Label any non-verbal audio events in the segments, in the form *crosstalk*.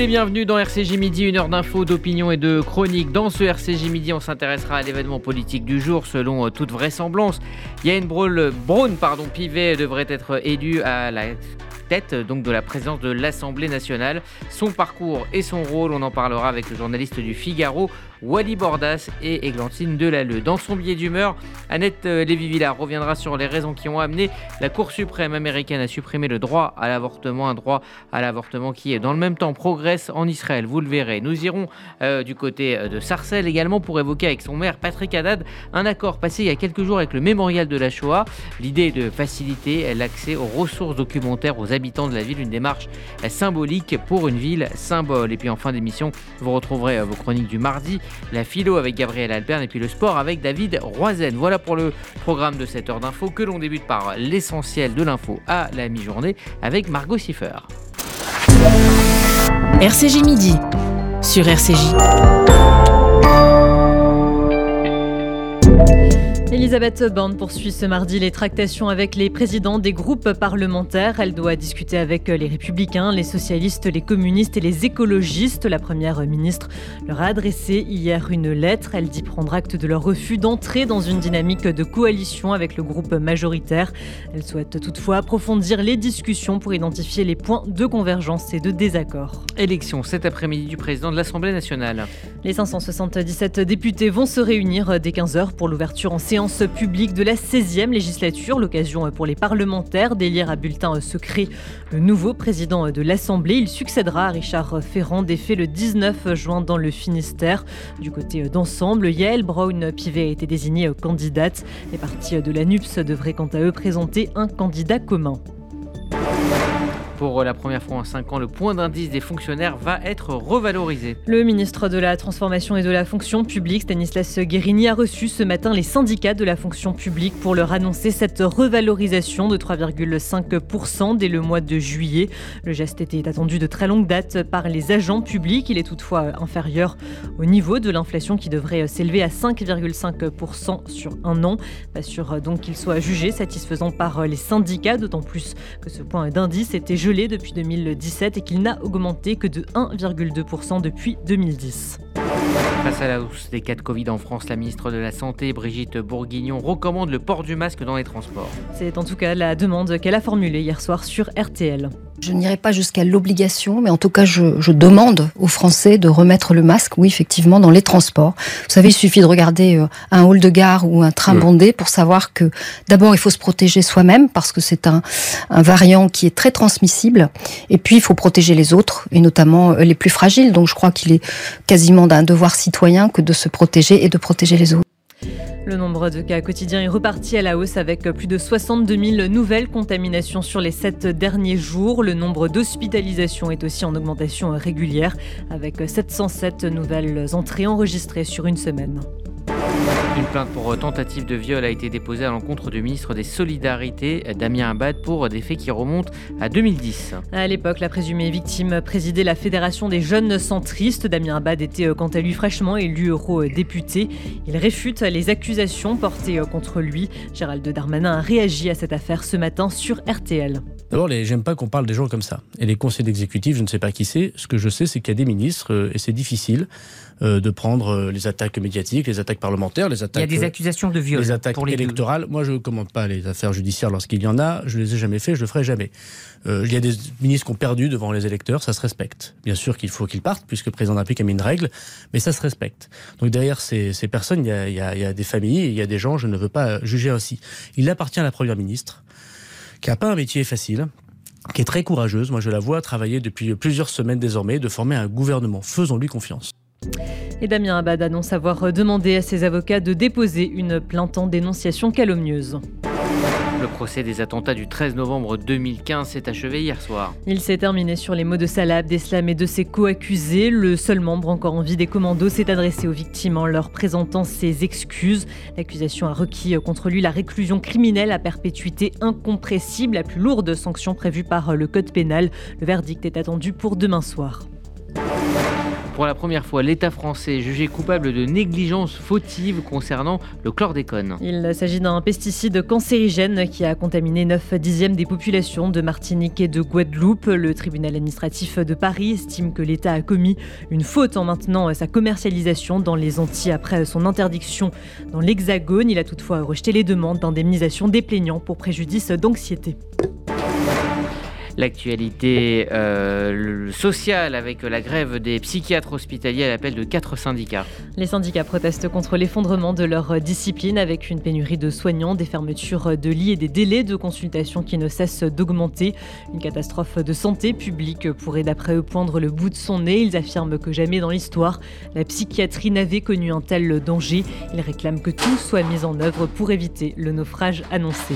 les bienvenus dans RCJ Midi, une heure d'infos, d'opinion et de chronique. Dans ce RCJ Midi, on s'intéressera à l'événement politique du jour. Selon euh, toute vraisemblance, Yann Braun, Braun pardon, Pivet devrait être élu à la tête donc de la présidence de l'Assemblée nationale. Son parcours et son rôle, on en parlera avec le journaliste du Figaro, Wally Bordas et Églantine Delalleux. Dans son billet d'humeur, Annette euh, Lévy-Villard reviendra sur les raisons qui ont amené la Cour suprême américaine à supprimer le droit à l'avortement, un droit à l'avortement qui, dans le même temps, progresse en Israël. Vous le verrez. Nous irons euh, du côté euh, de Sarcelles également pour évoquer avec son maire Patrick Haddad un accord passé il y a quelques jours avec le mémorial de la Shoah. L'idée de faciliter l'accès aux ressources documentaires aux habitants de la ville, une démarche symbolique pour une ville symbole. Et puis en fin d'émission, vous retrouverez vos chroniques du mardi la philo avec Gabriel Albert et puis le sport avec David Roizen. Voilà pour le programme de cette heure d'info que l'on débute par l'essentiel de l'info à la mi-journée avec Margot Siffer. RCJ Midi sur RCJ. Elisabeth Borne poursuit ce mardi les tractations avec les présidents des groupes parlementaires. Elle doit discuter avec les républicains, les socialistes, les communistes et les écologistes. La première ministre leur a adressé hier une lettre. Elle dit prendre acte de leur refus d'entrer dans une dynamique de coalition avec le groupe majoritaire. Elle souhaite toutefois approfondir les discussions pour identifier les points de convergence et de désaccord. Élection cet après-midi du président de l'Assemblée nationale. Les 577 députés vont se réunir dès 15h pour l'ouverture en séance publique de la 16e législature, l'occasion pour les parlementaires d'élire à bulletin secret le nouveau président de l'Assemblée. Il succédera à Richard Ferrand, défait le 19 juin dans le Finistère. Du côté d'ensemble, Yael Brown-Pivet a été désignée candidate. Les partis de la NUPS devraient quant à eux présenter un candidat commun. Pour la première fois en 5 ans, le point d'indice des fonctionnaires va être revalorisé. Le ministre de la Transformation et de la Fonction publique, Stanislas Guérini, a reçu ce matin les syndicats de la fonction publique pour leur annoncer cette revalorisation de 3,5% dès le mois de juillet. Le geste était attendu de très longue date par les agents publics. Il est toutefois inférieur au niveau de l'inflation qui devrait s'élever à 5,5% sur un an. Pas sûr donc qu'il soit jugé satisfaisant par les syndicats, d'autant plus que ce point d'indice était gelé depuis 2017 et qu'il n'a augmenté que de 1,2% depuis 2010. Face à la hausse des cas de Covid en France, la ministre de la Santé, Brigitte Bourguignon, recommande le port du masque dans les transports. C'est en tout cas la demande qu'elle a formulée hier soir sur RTL. Je n'irai pas jusqu'à l'obligation, mais en tout cas, je, je, demande aux Français de remettre le masque, oui, effectivement, dans les transports. Vous savez, il suffit de regarder euh, un hall de gare ou un train bondé pour savoir que d'abord, il faut se protéger soi-même parce que c'est un, un variant qui est très transmissible. Et puis, il faut protéger les autres, et notamment euh, les plus fragiles. Donc, je crois qu'il est quasiment d'un devoir citoyen que de se protéger et de protéger les autres. Le nombre de cas quotidiens est reparti à la hausse avec plus de 62 000 nouvelles contaminations sur les sept derniers jours. Le nombre d'hospitalisations est aussi en augmentation régulière avec 707 nouvelles entrées enregistrées sur une semaine. Une plainte pour tentative de viol a été déposée à l'encontre du ministre des Solidarités, Damien Abad, pour des faits qui remontent à 2010. À l'époque, la présumée victime présidait la Fédération des jeunes centristes. Damien Abad était euh, quant à lui fraîchement élu eurodéputé. Il réfute les accusations portées euh, contre lui. Gérald Darmanin a réagi à cette affaire ce matin sur RTL. D'abord, j'aime pas qu'on parle des gens comme ça. Et les conseils d'exécutif, je ne sais pas qui c'est. Ce que je sais, c'est qu'il y a des ministres, euh, et c'est difficile de prendre les attaques médiatiques, les attaques parlementaires, les attaques. Il y a des accusations de viol. Les attaques électorales. Moi, je ne commande pas les affaires judiciaires lorsqu'il y en a. Je ne les ai jamais fait, je le ferai jamais. Euh, il y a des ministres qui ont perdu devant les électeurs, ça se respecte. Bien sûr qu'il faut qu'ils partent, puisque le président de la République a mis une règle, mais ça se respecte. Donc derrière ces, ces personnes, il y, a, il, y a, il y, a, des familles, il y a des gens, je ne veux pas juger ainsi. Il appartient à la Première ministre, qui n'a pas un métier facile, qui est très courageuse. Moi, je la vois travailler depuis plusieurs semaines désormais, de former un gouvernement. Faisons-lui confiance. Et Damien Abad annonce avoir demandé à ses avocats de déposer une plainte en dénonciation calomnieuse. Le procès des attentats du 13 novembre 2015 s'est achevé hier soir. Il s'est terminé sur les mots de Salah Abdeslam et de ses co-accusés. Le seul membre encore en vie des commandos s'est adressé aux victimes en leur présentant ses excuses. L'accusation a requis contre lui la réclusion criminelle à perpétuité incompressible, la plus lourde sanction prévue par le code pénal. Le verdict est attendu pour demain soir. Pour la première fois, l'État français est jugé coupable de négligence fautive concernant le chlordécone. Il s'agit d'un pesticide cancérigène qui a contaminé 9 dixièmes des populations de Martinique et de Guadeloupe. Le tribunal administratif de Paris estime que l'État a commis une faute en maintenant sa commercialisation dans les Antilles après son interdiction dans l'Hexagone. Il a toutefois rejeté les demandes d'indemnisation des plaignants pour préjudice d'anxiété. L'actualité euh, sociale avec la grève des psychiatres hospitaliers à l'appel de quatre syndicats. Les syndicats protestent contre l'effondrement de leur discipline avec une pénurie de soignants, des fermetures de lits et des délais de consultation qui ne cessent d'augmenter. Une catastrophe de santé publique pourrait d'après eux poindre le bout de son nez. Ils affirment que jamais dans l'histoire, la psychiatrie n'avait connu un tel danger. Ils réclament que tout soit mis en œuvre pour éviter le naufrage annoncé.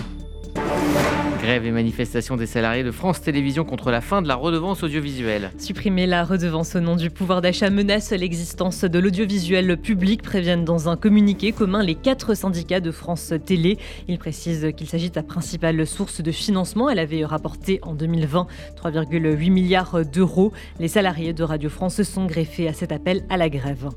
Grève et manifestation des salariés de France Télévisions contre la fin de la redevance audiovisuelle. Supprimer la redevance au nom du pouvoir d'achat menace l'existence de l'audiovisuel public, préviennent dans un communiqué commun les quatre syndicats de France Télé. Ils précisent qu'il s'agit de la principale source de financement. Elle avait rapporté en 2020 3,8 milliards d'euros. Les salariés de Radio France sont greffés à cet appel à la grève.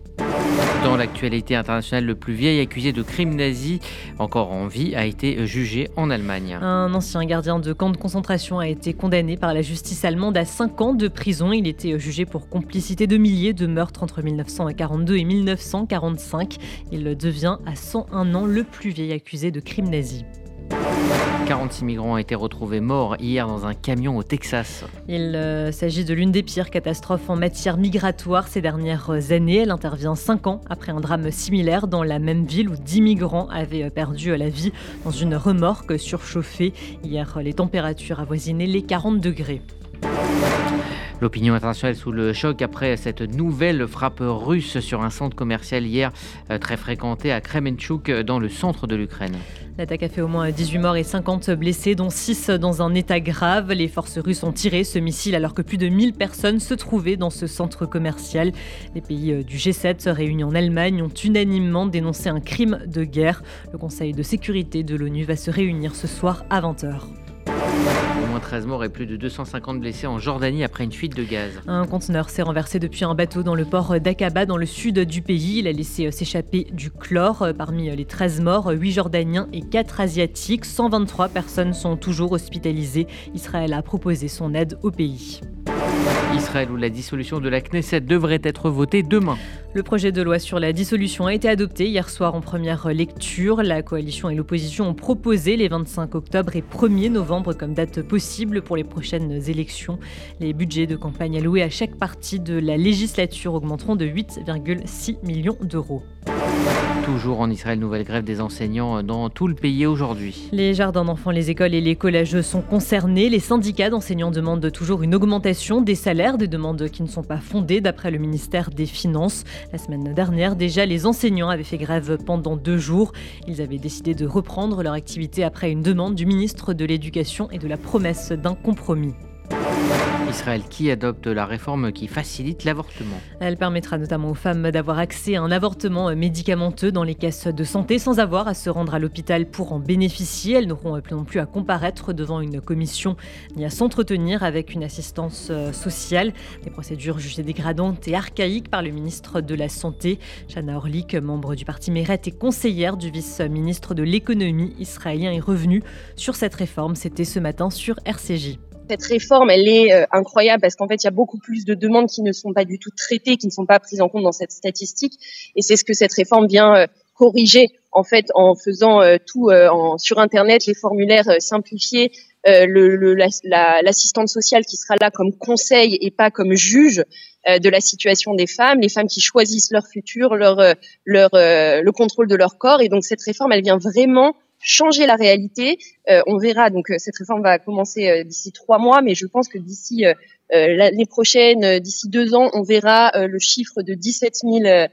Dans l'actualité internationale, le plus vieil accusé de crime nazi, encore en vie, a été jugé en Allemagne. Un ancien gardien de camp de concentration a été condamné par la justice allemande à 5 ans de prison. Il était jugé pour complicité de milliers de meurtres entre 1942 et 1945. Il devient à 101 ans le plus vieil accusé de crime nazi. 46 migrants ont été retrouvés morts hier dans un camion au Texas. Il euh, s'agit de l'une des pires catastrophes en matière migratoire ces dernières années. Elle intervient cinq ans après un drame similaire dans la même ville où 10 migrants avaient perdu la vie dans une remorque surchauffée. Hier, les températures avoisinaient les 40 degrés. L'opinion internationale sous le choc après cette nouvelle frappe russe sur un centre commercial hier euh, très fréquenté à Kremenchuk dans le centre de l'Ukraine. L'attaque a fait au moins 18 morts et 50 blessés, dont 6 dans un état grave. Les forces russes ont tiré ce missile alors que plus de 1000 personnes se trouvaient dans ce centre commercial. Les pays euh, du G7 réunis en Allemagne ont unanimement dénoncé un crime de guerre. Le Conseil de sécurité de l'ONU va se réunir ce soir à 20h. Au moins 13 morts et plus de 250 blessés en Jordanie après une fuite de gaz. Un conteneur s'est renversé depuis un bateau dans le port d'Aqaba dans le sud du pays. Il a laissé s'échapper du chlore. Parmi les 13 morts, 8 Jordaniens et 4 Asiatiques. 123 personnes sont toujours hospitalisées. Israël a proposé son aide au pays. Israël où la dissolution de la Knesset devrait être votée demain. Le projet de loi sur la dissolution a été adopté hier soir en première lecture. La coalition et l'opposition ont proposé les 25 octobre et 1er novembre comme date possible pour les prochaines élections. Les budgets de campagne alloués à chaque partie de la législature augmenteront de 8,6 millions d'euros. Toujours en Israël, nouvelle grève des enseignants dans tout le pays aujourd'hui. Les jardins d'enfants, les écoles et les collèges sont concernés. Les syndicats d'enseignants demandent toujours une augmentation des salaires, des demandes qui ne sont pas fondées d'après le ministère des Finances. La semaine dernière, déjà, les enseignants avaient fait grève pendant deux jours. Ils avaient décidé de reprendre leur activité après une demande du ministre de l'Éducation et de la promesse d'un compromis. Israël qui adopte la réforme qui facilite l'avortement. Elle permettra notamment aux femmes d'avoir accès à un avortement médicamenteux dans les caisses de santé sans avoir à se rendre à l'hôpital pour en bénéficier. Elles n'auront plus non plus à comparaître devant une commission ni à s'entretenir avec une assistance euh, sociale. Des procédures jugées dégradantes et archaïques par le ministre de la Santé. Shana Orlik, membre du parti Meret et conseillère du vice-ministre de l'économie israélien, est revenue sur cette réforme. C'était ce matin sur RCJ. Cette réforme, elle est euh, incroyable parce qu'en fait, il y a beaucoup plus de demandes qui ne sont pas du tout traitées, qui ne sont pas prises en compte dans cette statistique. Et c'est ce que cette réforme vient euh, corriger en fait en faisant euh, tout en, sur Internet, les formulaires simplifiés, l'assistante sociale qui sera là comme conseil et pas comme juge de la situation des femmes, les femmes qui choisissent leur futur, leur, leur, le contrôle de leur corps. Et donc cette réforme, elle vient vraiment changer la réalité. Euh, on verra. Donc euh, cette réforme va commencer euh, d'ici trois mois, mais je pense que d'ici l'année prochaine, d'ici deux ans, on verra le chiffre de 17 000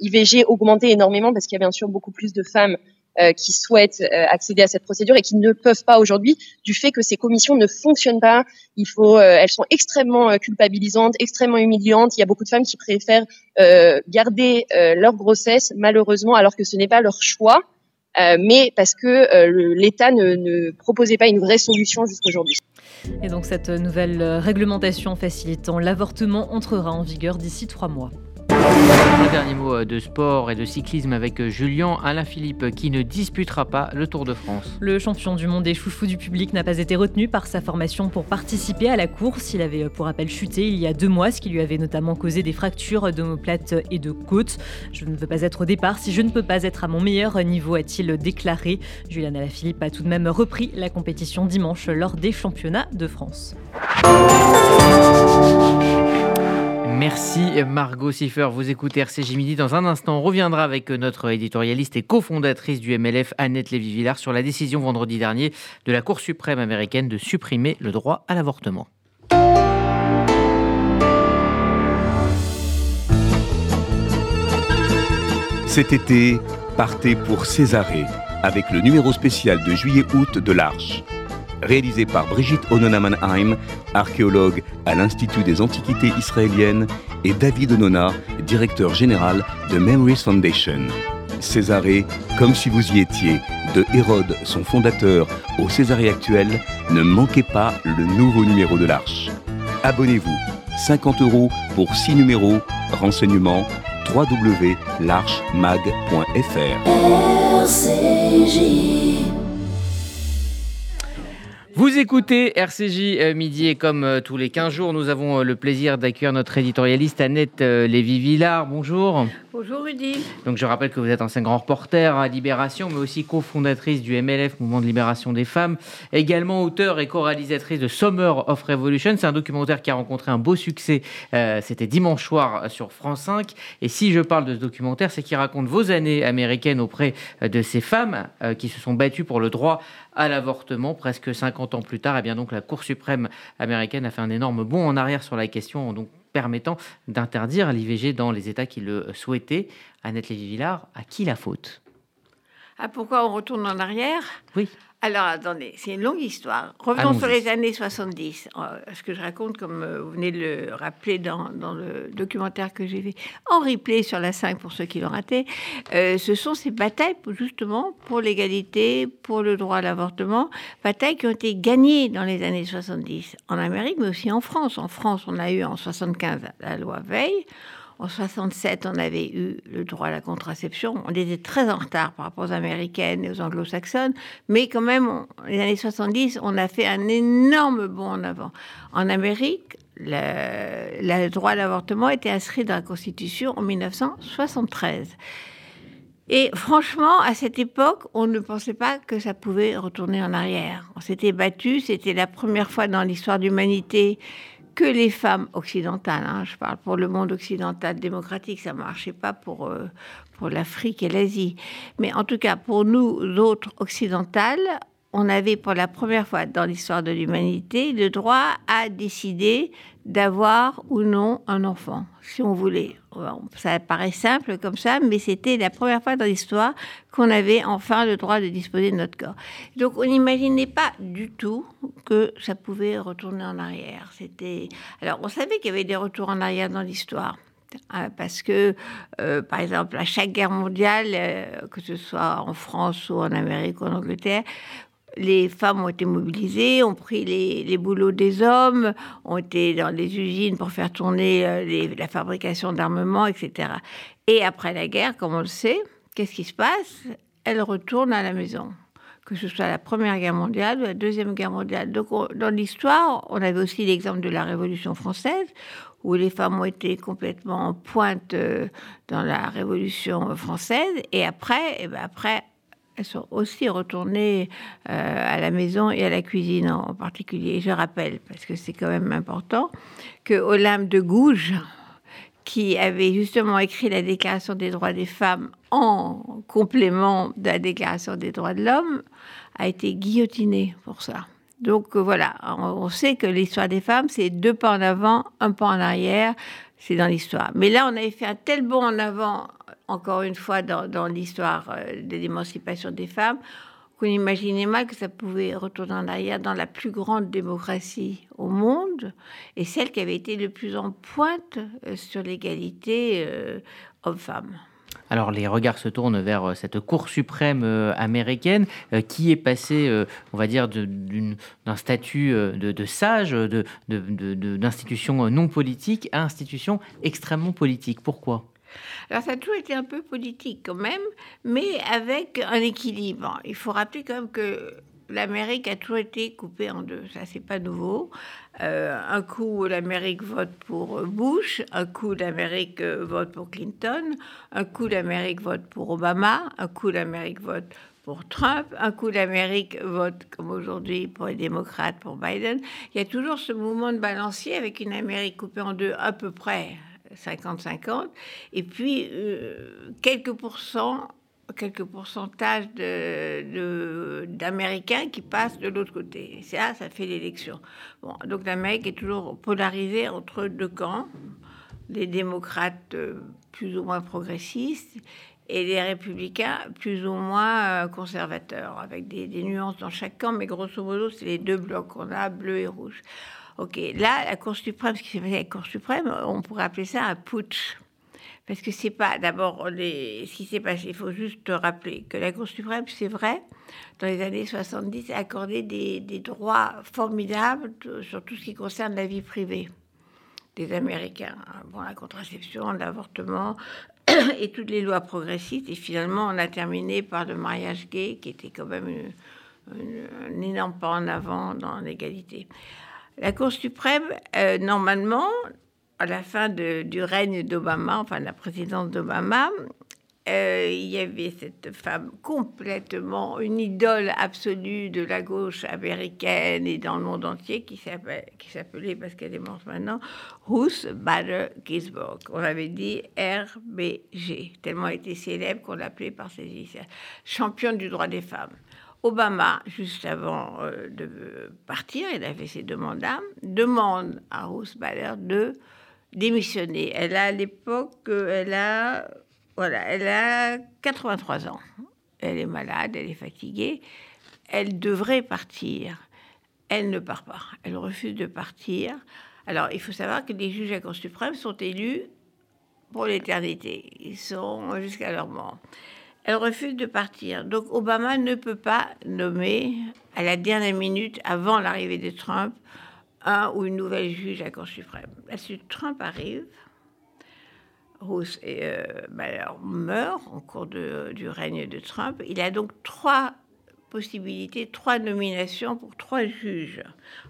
IVG augmenter énormément parce qu'il y a bien sûr beaucoup plus de femmes qui souhaitent accéder à cette procédure et qui ne peuvent pas aujourd'hui du fait que ces commissions ne fonctionnent pas. Il faut, elles sont extrêmement culpabilisantes, extrêmement humiliantes. Il y a beaucoup de femmes qui préfèrent garder leur grossesse malheureusement alors que ce n'est pas leur choix mais parce que l'État ne, proposait pas une vraie solution jusqu'aujourd'hui. Et donc cette nouvelle réglementation facilitant l'avortement entrera en vigueur d'ici trois mois. Un dernier mot euh, de sport et de cyclisme avec euh, Julien Alain-Philippe qui ne disputera pas le Tour de France. Le champion du monde et chouchou du public n'a pas été retenu par sa formation pour participer à la course. Il avait euh, pour rappel chuté il y a deux mois, ce qui lui avait notamment causé des fractures d'omoplate et de côte. Je ne veux pas être au départ si je ne peux pas être à mon meilleur niveau, a-t-il déclaré. Julien Alain-Philippe a tout de même repris la compétition dimanche lors des championnats de France. Merci Margot Siffer. Vous écoutez RCJ Midi. Dans un instant, on reviendra avec notre éditorialiste et cofondatrice du MLF, Annette Lévy-Villard, sur la décision vendredi dernier de la Cour suprême américaine de supprimer le droit à l'avortement. Cet été, partez pour Césarée avec le numéro spécial de juillet-août de l'Arche réalisé par Brigitte Onona Mannheim, archéologue à l'Institut des Antiquités israéliennes, et David Onona, directeur général de Memories Foundation. Césarée, comme si vous y étiez, de Hérode, son fondateur, au Césarée actuel, ne manquez pas le nouveau numéro de l'Arche. Abonnez-vous, 50 euros pour 6 numéros, renseignements www.larchemag.fr. Vous écoutez RCJ euh, midi et comme euh, tous les 15 jours, nous avons euh, le plaisir d'accueillir notre éditorialiste Annette Lévy-Villard. Bonjour. Bonjour Rudy. Donc je rappelle que vous êtes ancien grand reporter à Libération, mais aussi cofondatrice du MLF, Mouvement de Libération des Femmes, également auteur et co-réalisatrice de Summer of Revolution. C'est un documentaire qui a rencontré un beau succès. C'était dimanche soir sur France 5. Et si je parle de ce documentaire, c'est qu'il raconte vos années américaines auprès de ces femmes qui se sont battues pour le droit à l'avortement. Presque 50 ans plus tard, et eh bien donc la Cour suprême américaine a fait un énorme bond en arrière sur la question, donc permettant d'interdire l'IVG dans les États qui le souhaitaient. Annette Lévy-Villard, à qui la faute? Ah, Pourquoi on retourne en arrière? Oui. Alors, attendez, c'est une longue histoire. Revenons sur les années 70. Euh, ce que je raconte, comme euh, vous venez de le rappeler dans, le documentaire que j'ai fait en replay sur la 5 pour ceux qui l'ont raté, euh, ce sont ces batailles, justement, pour l'égalité, pour le droit à l'avortement, batailles qui ont été gagnées dans les années 70 en Amérique, mais aussi en France. En France, on a eu en 75 la loi Veil. En 67, on avait eu le droit à la contraception. On était très en retard par rapport aux américaines et aux anglo-saxonnes, mais quand même, les années 70, on a fait un énorme bond en avant. En Amérique, le, droit à l'avortement été inscrit dans la Constitution en 1973. Et franchement, à cette époque, on ne pensait pas que ça pouvait retourner en arrière. On s'était battu, c'était la première fois dans l'histoire de l'humanité que les femmes occidentales, hein, je parle pour le monde occidental démocratique, ça ne marchait pas pour, euh, pour l'Afrique et l'Asie. Mais en tout cas, pour nous autres occidentales, on avait pour la première fois dans l'histoire de l'humanité le droit à décider d'avoir ou non un enfant, si on voulait. Ça paraît simple comme ça, mais c'était la première fois dans l'histoire qu'on avait enfin le droit de disposer de notre corps. Donc on n'imaginait pas du tout que ça pouvait retourner en arrière. C'était alors on savait qu'il y avait des retours en arrière dans l'histoire. Hein, parce que, euh, par exemple, à chaque guerre mondiale, euh, que ce soit en France ou en Amérique ou en Angleterre, les femmes ont été mobilisées, ont pris les, boulots des hommes, ont été dans les usines pour faire tourner euh, la fabrication d'armements, etc. Et après la guerre, comme on le sait, qu'est-ce qui se passe? Elles retournent à la maison que ce soit la Première Guerre mondiale ou la Deuxième Guerre mondiale. Donc, dans l'histoire, on avait aussi l'exemple de la Révolution française, où les femmes ont été complètement en pointe euh, dans la Révolution française, et après, et eh ben après elles sont aussi retournées euh, à la maison et à la cuisine en particulier. Je rappelle, parce que c'est quand même important, que Olympe de Gouges, qui avait justement écrit la Déclaration des droits des femmes en complément de la Déclaration des droits de l'homme, a été guillotinée pour ça. Donc euh, voilà, on sait que l'histoire des femmes, c'est deux pas en avant, un pas en arrière, c'est dans l'histoire. Mais là, on avait fait un tel bond en avant encore une fois, dans, l'histoire euh, de l'émancipation des femmes, qu'on imaginait mal que ça pouvait retourner en arrière dans la plus grande démocratie au monde et celle qui avait été le plus en pointe euh, sur l'égalité euh, homme-femme. Alors les regards se tournent vers euh, cette Cour suprême euh, américaine euh, qui est passée, on va dire, d'un statut de, sage, d'institution non politique à institution extrêmement politique. Pourquoi? Alors ça a toujours été un peu politique quand même, mais avec un équilibre. Il faut rappeler quand même que l'Amérique a toujours été coupée en deux. Ça, c'est pas nouveau. Euh, un coup, l'Amérique vote pour Bush, un coup, l'Amérique euh, vote pour Clinton, un coup, l'Amérique vote pour Obama, un coup, l'Amérique vote pour Trump, un coup, l'Amérique vote, comme aujourd'hui, pour les démocrates, pour Biden. Il y a toujours ce mouvement de balancier avec une Amérique coupée en deux à peu près 50-50, et puis euh, quelques pourcents quelques pourcentages d'Américains qui passent de l'autre côté. Ça, ça fait l'élection. Donc l'Amérique est toujours polarisée entre deux camps, les démocrates euh, plus ou moins progressistes et les républicains plus ou moins euh, conservateurs, avec des, nuances dans chaque camp, mais grosso modo, c'est les deux blocs qu'on a, bleu et rouge. Ok, là, la Cour suprême, ce qui s'est passé avec la Cour suprême, on pourrait appeler ça un putsch. Parce que c'est pas d'abord ce qui s'est passé. Il faut juste te rappeler que la Cour suprême, c'est vrai, dans les années 70, a accordé des, droits formidables sur tout ce qui concerne la vie privée des Américains. Bon, la contraception, l'avortement *clears throat* et toutes les lois progressistes. Et finalement, on a terminé par le mariage gay, qui était quand même un énorme pas en avant dans l'égalité. La Cour suprême, euh, normalement, à la fin du règne d'Obama, enfin de la présidence d'Obama, euh, il y avait cette femme complètement une idole absolue de la gauche américaine et dans le monde entier qui s'appelait, parce qu'elle est morte maintenant, Ruth Bader Ginsburg. On avait dit RBG, tellement elle était célèbre qu'on l'appelait par ses initiales. Championne du droit des femmes. Obama, juste avant euh, de partir, il avait ses deux mandats, demande à Ruth Bader de démissionner. Elle a à l'époque, elle a, voilà, elle a 83 ans. Elle est malade, elle est fatiguée. Elle devrait partir. Elle ne part pas. Elle refuse de partir. Alors, il faut savoir que les juges à la Cour suprême sont élus pour l'éternité. Ils sont jusqu'à leur mort. Elle refuse de partir. Donc, Obama ne peut pas nommer à la dernière minute, avant l'arrivée de Trump, un ou une nouvelle juge à la Cour suprême. Suite, Trump arrive. Rousse euh, ben meurt en cours du règne de Trump. Il a donc trois possibilités, trois nominations pour trois juges.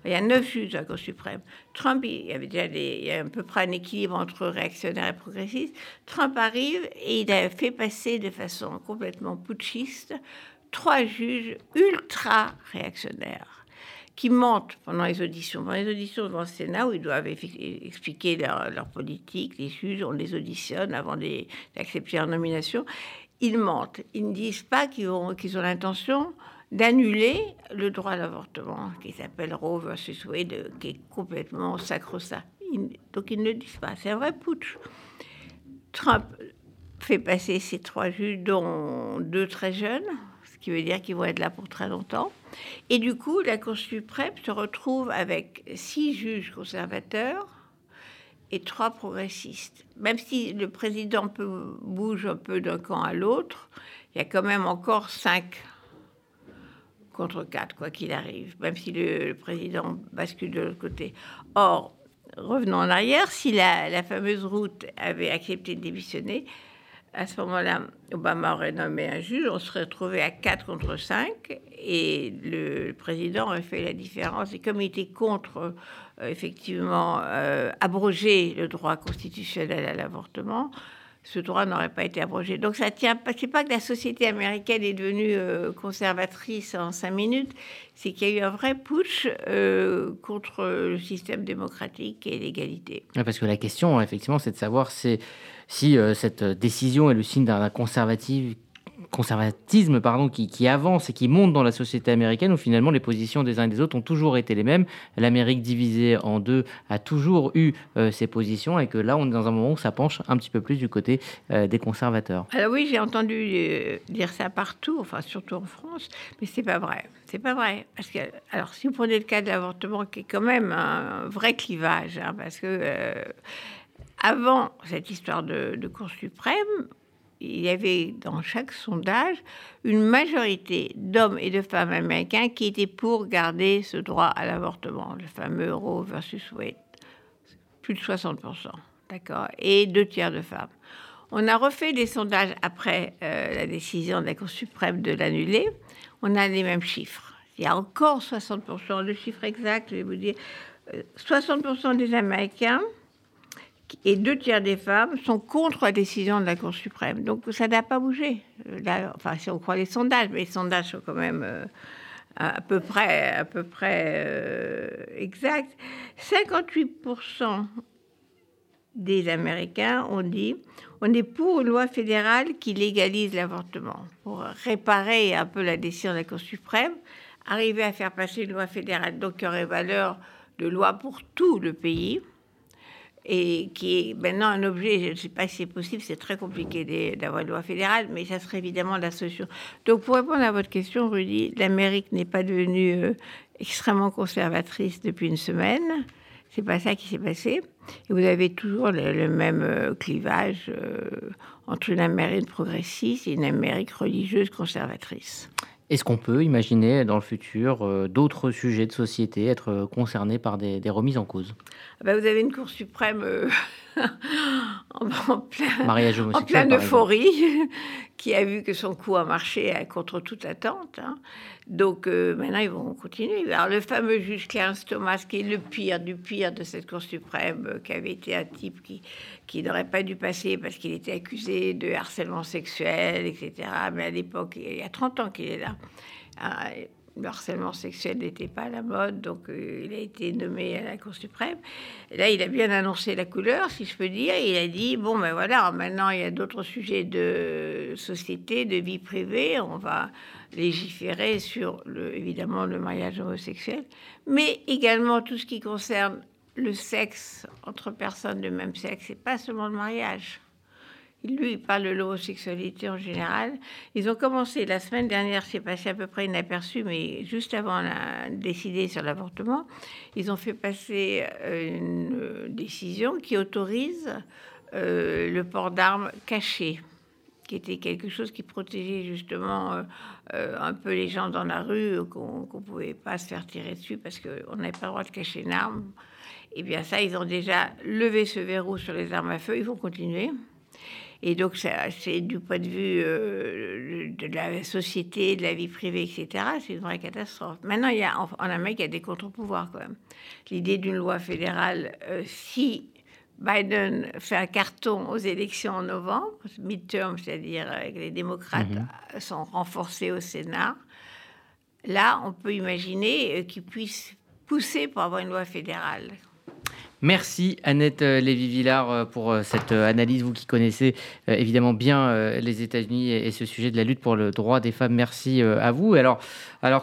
Il y a neuf juges à la Cour suprême. Trump, il y avait déjà il y a à peu près un équilibre entre réactionnaires et progressistes. Trump arrive et il a fait passer de façon complètement putschiste trois juges ultra réactionnaires qui mentent pendant les auditions. Pendant les auditions devant le Sénat, où ils doivent expliquer leur, politique, les juges, on les auditionne avant d'accepter leur nomination. Ils mentent. Ils ne disent pas qu'ils ont, l'intention d'annuler le droit à l'avortement, qui s'appelle Roe versus Wade, qui est complètement sacro-saint. Donc ils ne disent pas. C'est un vrai putsch. Trump fait passer ces trois juges, dont deux très jeunes, ce qui veut dire qu'ils vont être là pour très longtemps. Et du coup, la Cour suprême se retrouve avec six juges conservateurs et trois progressistes. Même si le président peut, bouge un peu d'un camp à l'autre, il y a quand même encore cinq contre quatre, quoi qu'il arrive, même si le, président bascule de l'autre côté. Or, revenons en arrière, si la, la fameuse route avait accepté de démissionner, à ce moment-là, Obama aurait nommé un juge, on serait retrouvé à 4 contre 5, et le président aurait fait la différence. Et comme il était contre, euh, effectivement, euh, abroger le droit constitutionnel à l'avortement, ce droit n'aurait pas été abrogé. Donc ça tient pas. C'est pas que la société américaine est devenue euh, conservatrice en cinq minutes, c'est qu'il y a eu un vrai putsch contre le système démocratique et l'égalité. parce que la question, effectivement, c'est de savoir c'est si euh, cette décision est le signe d'un conservatisme qui, avance et qui monte dans la société américaine, où finalement les positions des uns et des autres ont toujours été les mêmes. L'Amérique divisée en deux a toujours eu euh, ses positions et que là, on est dans un moment où ça penche un petit peu plus du côté euh, des conservateurs. Alors oui, j'ai entendu dire ça partout, enfin surtout en France, mais c'est pas vrai. C'est pas vrai. Alors, si vous prenez le cas de l'avortement, qui est quand même un vrai clivage, hein, parce que avant cette histoire de, Cour suprême, il y avait dans chaque sondage une majorité d'hommes et de femmes américains qui étaient pour garder ce droit à l'avortement, le fameux Roe versus Wade. Plus de 60%, d'accord Et deux tiers de femmes. On a refait des sondages après euh, la décision de la Cour suprême de l'annuler. On a les mêmes chiffres. Il y a encore 60%, le chiffre exact, je vais vous dire, 60% euh, des Américains et deux tiers des femmes sont contre la décision de la Cour suprême. Donc ça n'a pas bougé. Euh, enfin, si on croit les sondages, mais les sondages sont quand même euh, à peu près, à peu près euh, exacts. 58% des Américains ont dit on est pour une loi fédérale qui légalise l'avortement pour réparer un peu la décision de la Cour suprême, arriver à faire passer une loi fédérale donc qui aurait valeur de loi pour tout le pays et qui est maintenant un objet, je ne sais pas si c'est possible, c'est très compliqué d'avoir une loi fédérale, mais ça serait évidemment la solution. Donc pour répondre à votre question, Rudy, l'Amérique n'est pas devenue euh, extrêmement conservatrice depuis une semaine. C'est pas ça qui s'est passé. Et vous avez toujours le, même euh, clivage euh, entre une Amérique progressiste et une Amérique religieuse conservatrice. Est-ce qu'on peut imaginer dans le futur d'autres sujets de société être concernés par des, remises en cause? Bah, Vous avez une Cour suprême euh, *laughs* en, plein, euphorie, *laughs* qui a vu que son coup a marché contre toute attente. Hein. Donc euh, maintenant, ils vont continuer. Alors le fameux juge Clarence Thomas, qui est le pire du pire de cette Cour suprême, euh, qui avait été un type qui, qui n'aurait pas dû passer parce qu'il était accusé de harcèlement sexuel, etc. Mais à l'époque, il y a 30 ans qu'il est là. Ah, le harcèlement sexuel n'était pas à la mode, donc euh, il a été nommé à la Cour suprême. là, il a bien annoncé la couleur, si je peux dire. Il a dit bon, ben voilà, maintenant il y a d'autres sujets de société, de vie privée. On va légiférer sur évidemment le mariage homosexuel, mais également tout ce qui concerne le sexe entre personnes de même sexe, et pas seulement le mariage. Lui, parle de l'homosexualité en général. Ils ont commencé la semaine dernière, c'est passé à peu près inaperçu, mais juste avant de décider sur l'avortement, ils ont fait passer euh, une décision qui autorise euh, le port d'armes caché, qui était quelque chose qui protégeait justement euh, un peu les gens dans la rue, qu'on ne pouvait pas se faire tirer dessus parce qu'on n'avait pas le droit de cacher une arme. Eh bien ça, ils ont déjà levé ce verrou sur les armes à feu, ils vont continuer. Et donc, c'est du point de vue euh, de la société, de la vie privée, etc., c'est une vraie catastrophe. Maintenant, il y a, en, Amérique, il y a des contre-pouvoirs quand même. L'idée d'une loi fédérale, euh, si Biden fait un carton aux élections en novembre, midterm, c'est-à-dire que les démocrates mhm. sont renforcés au Sénat, là, on peut imaginer euh, qu'ils puissent pousser pour avoir une loi fédérale. Merci Annette euh, Lévy-Villard euh, pour euh, cette analyse, vous qui connaissez évidemment bien les États-Unis et ce sujet de la lutte pour le droit des femmes. Merci à vous. Alors,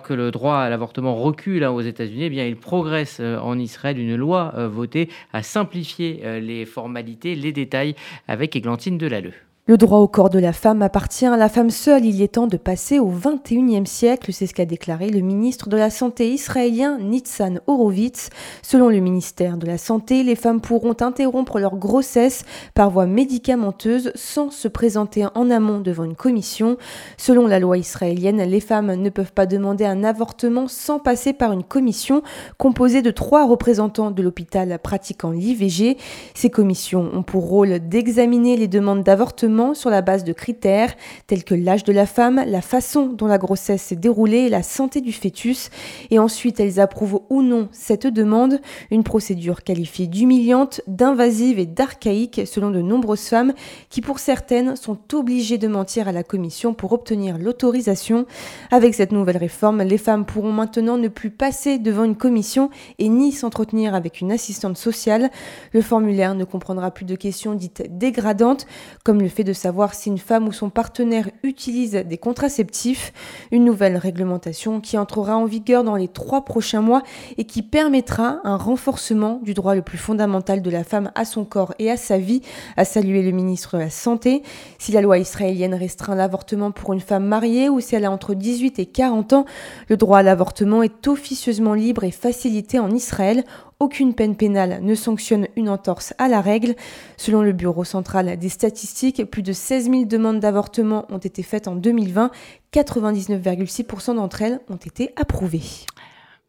que le droit à l'avortement recule hein, aux États-Unis, eh bien il progresse en Israël. Une loi votée à simplifier les formalités, les détails avec Églantine Delalleux. Le droit au corps de la femme appartient à la femme seule. Il est temps de passer au XXIe siècle, c'est ce qu'a déclaré le ministre de la Santé israélien Nitzan Horowitz. Selon le ministère de la Santé, les femmes pourront interrompre leur grossesse par voie médicamenteuse sans se présenter en amont devant une commission. Selon la loi israélienne, les femmes ne peuvent pas demander un avortement sans passer par une commission composée de trois représentants de l'hôpital pratiquant l'IVG. Ces commissions ont pour rôle d'examiner les demandes d'avortement sur la base de critères tels que l'âge de la femme, la façon dont la grossesse s'est déroulée la santé du fœtus. Et ensuite, elles approuvent ou non cette demande, une procédure qualifiée d'humiliante, d'invasive et d'archaïque selon de nombreuses femmes qui, pour certaines, sont obligées de mentir à la commission pour obtenir l'autorisation. Avec cette nouvelle réforme, les femmes pourront maintenant ne plus passer devant une commission et ni s'entretenir avec une assistante sociale. Le formulaire ne comprendra plus de questions dites dégradantes, comme le fait de savoir si une femme ou son partenaire utilise des contraceptifs, une nouvelle réglementation qui entrera en vigueur dans les trois prochains mois et qui permettra un renforcement du droit le plus fondamental de la femme à son corps et à sa vie, a salué le ministre de la Santé. Si la loi israélienne restreint l'avortement pour une femme mariée ou si elle a entre 18 et 40 ans, le droit à l'avortement est officieusement libre et facilité en Israël aucune peine pénale ne sanctionne une entorse à la règle. Selon le Bureau central des statistiques, plus de 16 000 demandes d'avortement ont été faites en 2020. 99,6% d'entre elles ont été approuvées.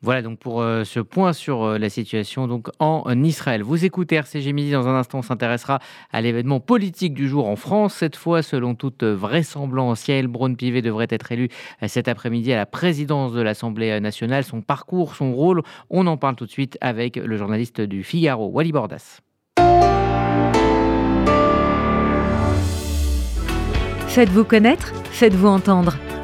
Voilà donc pour euh, ce point sur euh, la situation donc en, Israël. Vous écoutez RCG Midi, dans un instant on s'intéressera à l'événement politique du jour en France. Cette fois, selon toute vraisemblance, Yael Braun-Pivet devrait être euh, cet après-midi à la présidence de l'Assemblée nationale. Son parcours, son rôle, on en parle tout de suite avec le journaliste du Figaro, Wally Bordas. Faites-vous connaître, faites-vous entendre.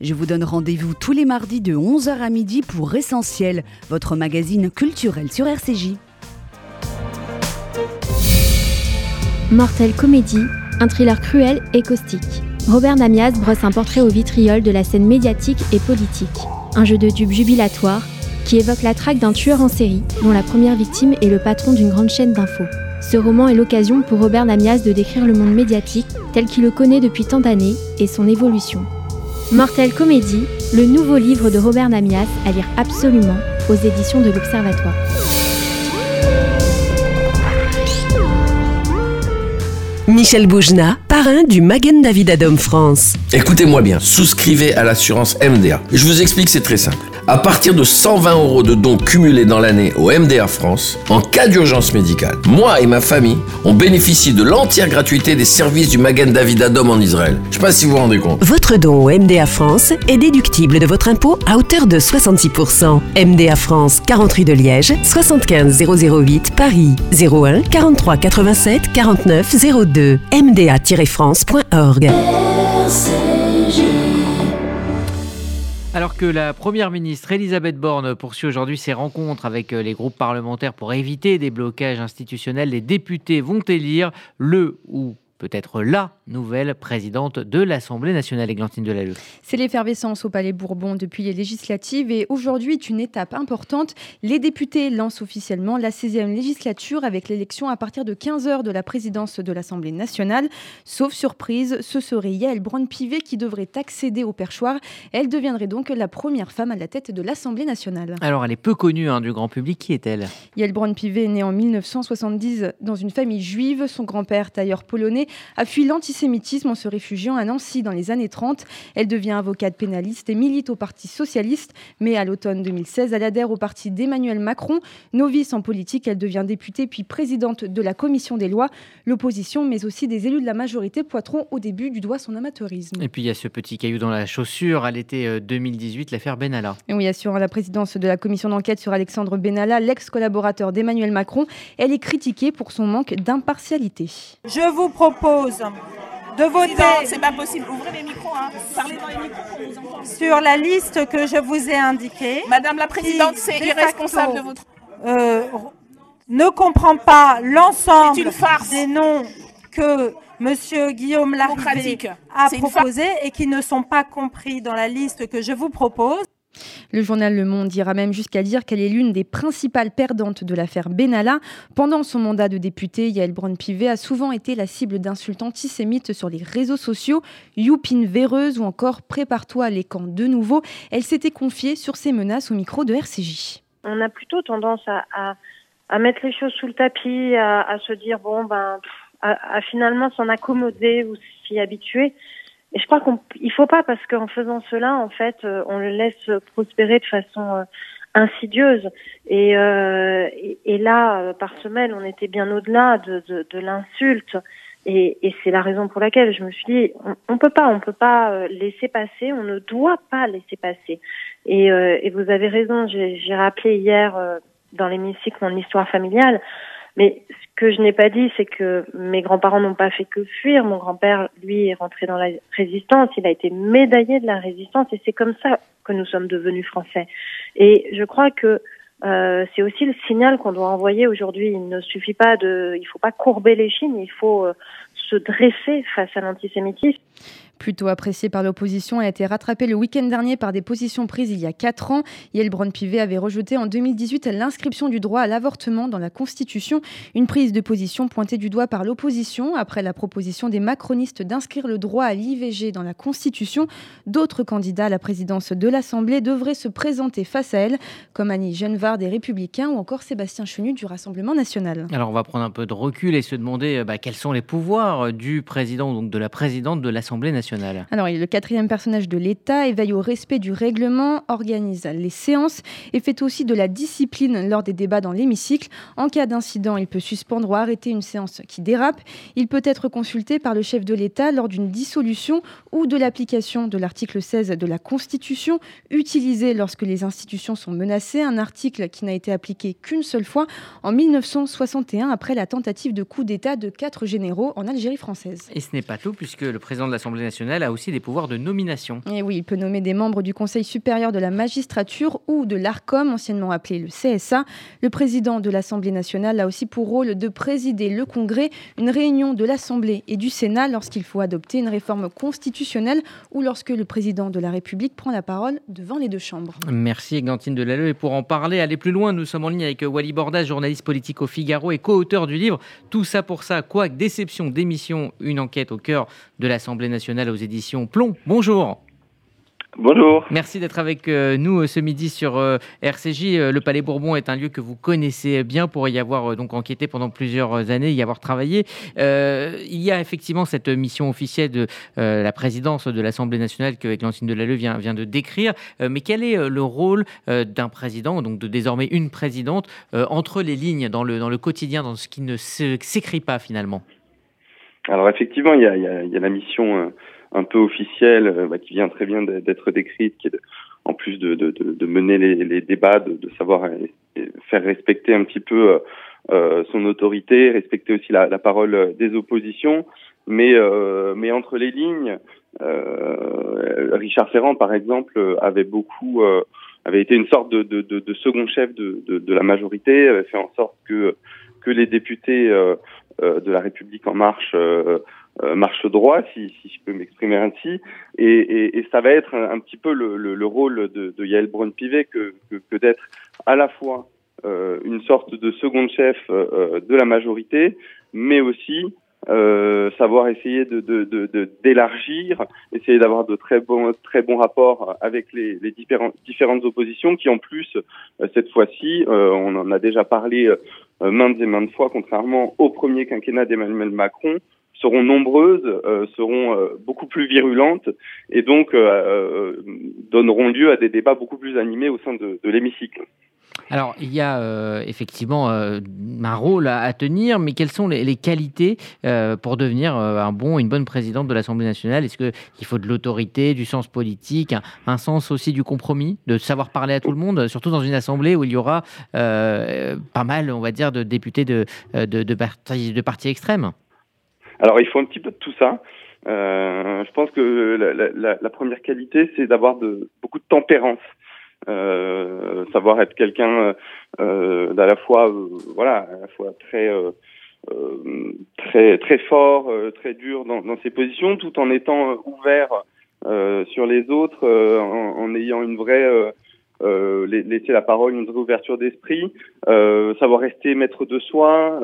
Je vous donne rendez-vous tous les mardis de 11h à midi pour Essentiel, votre magazine culturel sur RCJ. Mortel Comédie, un thriller cruel et caustique. Robert Namias brosse un portrait au vitriol de la scène médiatique et politique. Un jeu de dupes jubilatoire qui évoque la traque d'un tueur en série dont la première victime est le patron d'une grande chaîne d'infos. Ce roman est l'occasion pour Robert Namias de décrire le monde médiatique tel qu'il le connaît depuis tant d'années et son évolution. Mortel Comédie, le nouveau livre de Robert Namias à lire absolument aux éditions de l'Observatoire. Michel Boujna, parrain du Magen David Adom France. Écoutez-moi bien, souscrivez à l'assurance MDA. Je vous explique, c'est très simple à partir de 120 euros de dons cumulés dans l'année au MDR France, en cas d'urgence médicale, moi et ma famille, on bénéficie de l'entière gratuité des services du Magen David Adom en Israël. Je sais pas si vous vous rendez compte. Votre don au MDA France est déductible de votre impôt à hauteur de 66%. MDA France, 48 de Liège, 75 008 Paris, 01 43 87 49 02. MDA-France.org. Alors que la Première ministre Elisabeth Borne poursuit aujourd'hui ses rencontres avec euh, les groupes parlementaires pour éviter des blocages institutionnels, les députés vont élire le ou peut-être la nouvelle présidente de l'Assemblée nationale, Églantine Delalleux. C'est l'effervescence au Palais Bourbon depuis les législatives et aujourd'hui est une étape importante. Les députés lancent officiellement la 16e législature avec l'élection à partir de 15h de la présidence de l'Assemblée nationale. Sauf surprise, ce serait Yael Braun-Pivet qui devrait accéder au perchoir. Elle deviendrait donc la première femme à la tête de l'Assemblée nationale. Alors elle est peu connue hein, du grand public, qui est-elle? Yael Braun-Pivet est née en 1970 dans une famille juive. Son grand-père, tailleur polonais, a fui l'antisémitisme en se réfugiant à Nancy dans les années 30. Elle devient avocate pénaliste et milite au Parti socialiste, mais à l'automne 2016, elle adhère au parti d'Emmanuel Macron. Novice en politique, elle devient députée puis présidente de la commission des lois. L'opposition, mais aussi des élus de la majorité, poiteront au début du doigt son amateurisme. Et puis il y a ce petit caillou dans la chaussure à l'été 2018, euh, l'affaire Benalla. Et oui, assurant la présidence de la commission d'enquête sur Alexandre Benalla, l'ex-collaborateur d'Emmanuel Macron, elle est critiquée pour son manque d'impartialité. Je vous propose de voter. C'est pas possible. Ouvrez les micros. Hein. Parlez dans les micros pour vous entendre. Sur la liste que je vous ai indiquée. Madame la Présidente, c'est irresponsable de votre. Euh, ne comprend pas l'ensemble des noms que Monsieur Guillaume Larrivé a proposés et qui ne sont pas compris dans la liste que je vous propose. Le journal Le Monde ira même jusqu'à dire qu'elle est l'une des principales perdantes de l'affaire Benalla. Pendant son mandat de députée, Yael Braun-Pivet a souvent été la cible d'insultes antisémites sur les réseaux sociaux, Youpine véreuse ou encore Prépare-toi à l'écran de nouveau. Elle s'était confiée sur ces menaces au micro de RCJ. On a plutôt tendance à, mettre les choses sous le tapis, à, se dire bon ben, à finalement s'en accommoder ou s'y habituer. Et je crois qu'il faut pas parce qu'en faisant cela, en fait, euh, on le laisse prospérer de façon euh, insidieuse. Et, euh, et, là, par semaine, on était bien au-delà de, de, de l'insulte. Et, et c'est la raison pour laquelle je me suis dit, on, on peut pas, on peut pas laisser passer, on ne doit pas laisser passer. Et, et vous avez raison, j'ai rappelé hier dans l'hémicycle mon histoire familiale. Mais ce que je n'ai pas dit, c'est que mes grands-parents n'ont pas fait que fuir. Mon grand-père, lui, est rentré dans la résistance. Il a été médaillé de la résistance et c'est comme ça que nous sommes devenus français. Et je crois que Euh, c'est aussi le signal qu'on doit envoyer aujourd'hui. Il ne suffit pas de, il faut pas courber les chines, il faut euh, se dresser face à l'antisémitisme. Plutôt appréciée par l'opposition, a été rattrapée le week-end dernier par des positions prises il y a 4 ans. Yael Braun-Pivet avait rejeté en 2018 l'inscription du droit à l'avortement dans la Constitution, une prise de position pointée du doigt par l'opposition après la proposition des macronistes d'inscrire le droit à l'IVG dans la Constitution. D'autres candidats à la présidence de l'Assemblée devraient se présenter face à elle, comme Annie Genevard des Républicains ou encore Sébastien Chenu du Rassemblement national. Alors on va prendre un peu de recul et se demander euh, bah, quels sont les pouvoirs du président, donc de la présidente de l'Assemblée nationale. Alors, il est le quatrième personnage de l'État, et veille au respect du règlement, organise les séances et fait aussi de la discipline lors des débats dans l'hémicycle. En cas d'incident, il peut suspendre ou arrêter une séance qui dérape. Il peut être consulté par le chef de l'État lors d'une dissolution ou de l'application de l'article 16 de la Constitution, utilisé lorsque les institutions sont menacées, un article qui n'a été appliqué qu'une seule fois en 1961 après la tentative de coup d'État de quatre généraux en Algérie française. Et ce n'est pas tout puisque le président de l'Assemblée nationale a aussi des pouvoirs de nomination. Et oui, il peut nommer des membres du Conseil supérieur de la magistrature ou de l'ARCOM, anciennement appelé le CSA. Le président de l'Assemblée nationale a aussi pour rôle de présider le Congrès, une réunion de l'Assemblée et du Sénat lorsqu'il faut adopter une réforme constitutionnelle ou lorsque le président de la République prend la parole devant les deux chambres. Merci Eglantine Delalleux. Et pour en parler, aller plus loin, nous sommes en ligne avec Wally Bordas, journaliste politique au Figaro et co-auteur du livre Tout ça pour ça, quoi déception, démission, une enquête au cœur de l'Assemblée nationale aux éditions Plomb. Bonjour. Bonjour. Merci d'être avec euh, nous euh, ce midi sur euh, RCJ. Le Palais Bourbon est un lieu que vous connaissez bien pour y avoir donc enquêté pendant plusieurs années, y avoir travaillé. il y a effectivement cette mission officielle de la présidence de l'Assemblée nationale que Églantine Delalleux vient, vient de décrire. mais quel est le rôle d'un président, donc de désormais une présidente, entre les lignes dans le, dans le quotidien, dans ce qui ne s'écrit pas finalement? Alors effectivement, il y a, il y a, la mission un peu officielle euh, bah, qui vient très bien d'être décrite, qui est en plus de, de, de, mener les, les débats, de, savoir euh, faire respecter un petit peu euh, son autorité, respecter aussi la, la, parole des oppositions. Mais, euh, mais entre les lignes, euh, Richard Ferrand, par exemple, avait beaucoup, avait été une sorte de, de, de, second chef de, de, la majorité, avait fait en sorte que que les députés euh, de la République en marche euh, euh, marche droit, si, si je peux m'exprimer ainsi, et, et, et, ça va être un, petit peu le, le, le rôle de, de Yael Braun-Pivet que, que, que d'être à la fois euh, une sorte de seconde chef euh, de la majorité, mais aussi euh, savoir essayer de, de, d'élargir, essayer d'avoir de très bons très bons rapports avec les, les différentes différentes oppositions qui en plus cette fois-ci, on en a déjà parlé euh, maintes et maintes fois, contrairement au premier quinquennat d'Emmanuel Macron, seront nombreuses, euh, seront euh, beaucoup plus virulentes et donc donneront lieu à des débats beaucoup plus animés au sein de, l'hémicycle. Alors, il y a effectivement un rôle à, tenir, mais quelles sont les, qualités pour devenir un bon, une bonne présidente de l'Assemblée nationale? Est-ce qu'il faut de l'autorité, du sens politique, un, sens aussi du compromis, de savoir parler à tout le monde, surtout dans une assemblée où il y aura pas mal, on va dire, de députés de, de, partis, de partis extrêmes? Alors, il faut un petit peu de tout ça. je pense que la, la, la première qualité, c'est d'avoir de, beaucoup de tempérance. Euh, savoir être quelqu'un euh, d'à la fois euh, voilà à la fois très euh, très très fort, très dur dans, ses positions, tout en étant ouvert sur les autres, en, en, ayant une vraie laisser la parole, une vraie ouverture d'esprit, savoir rester maître de soi,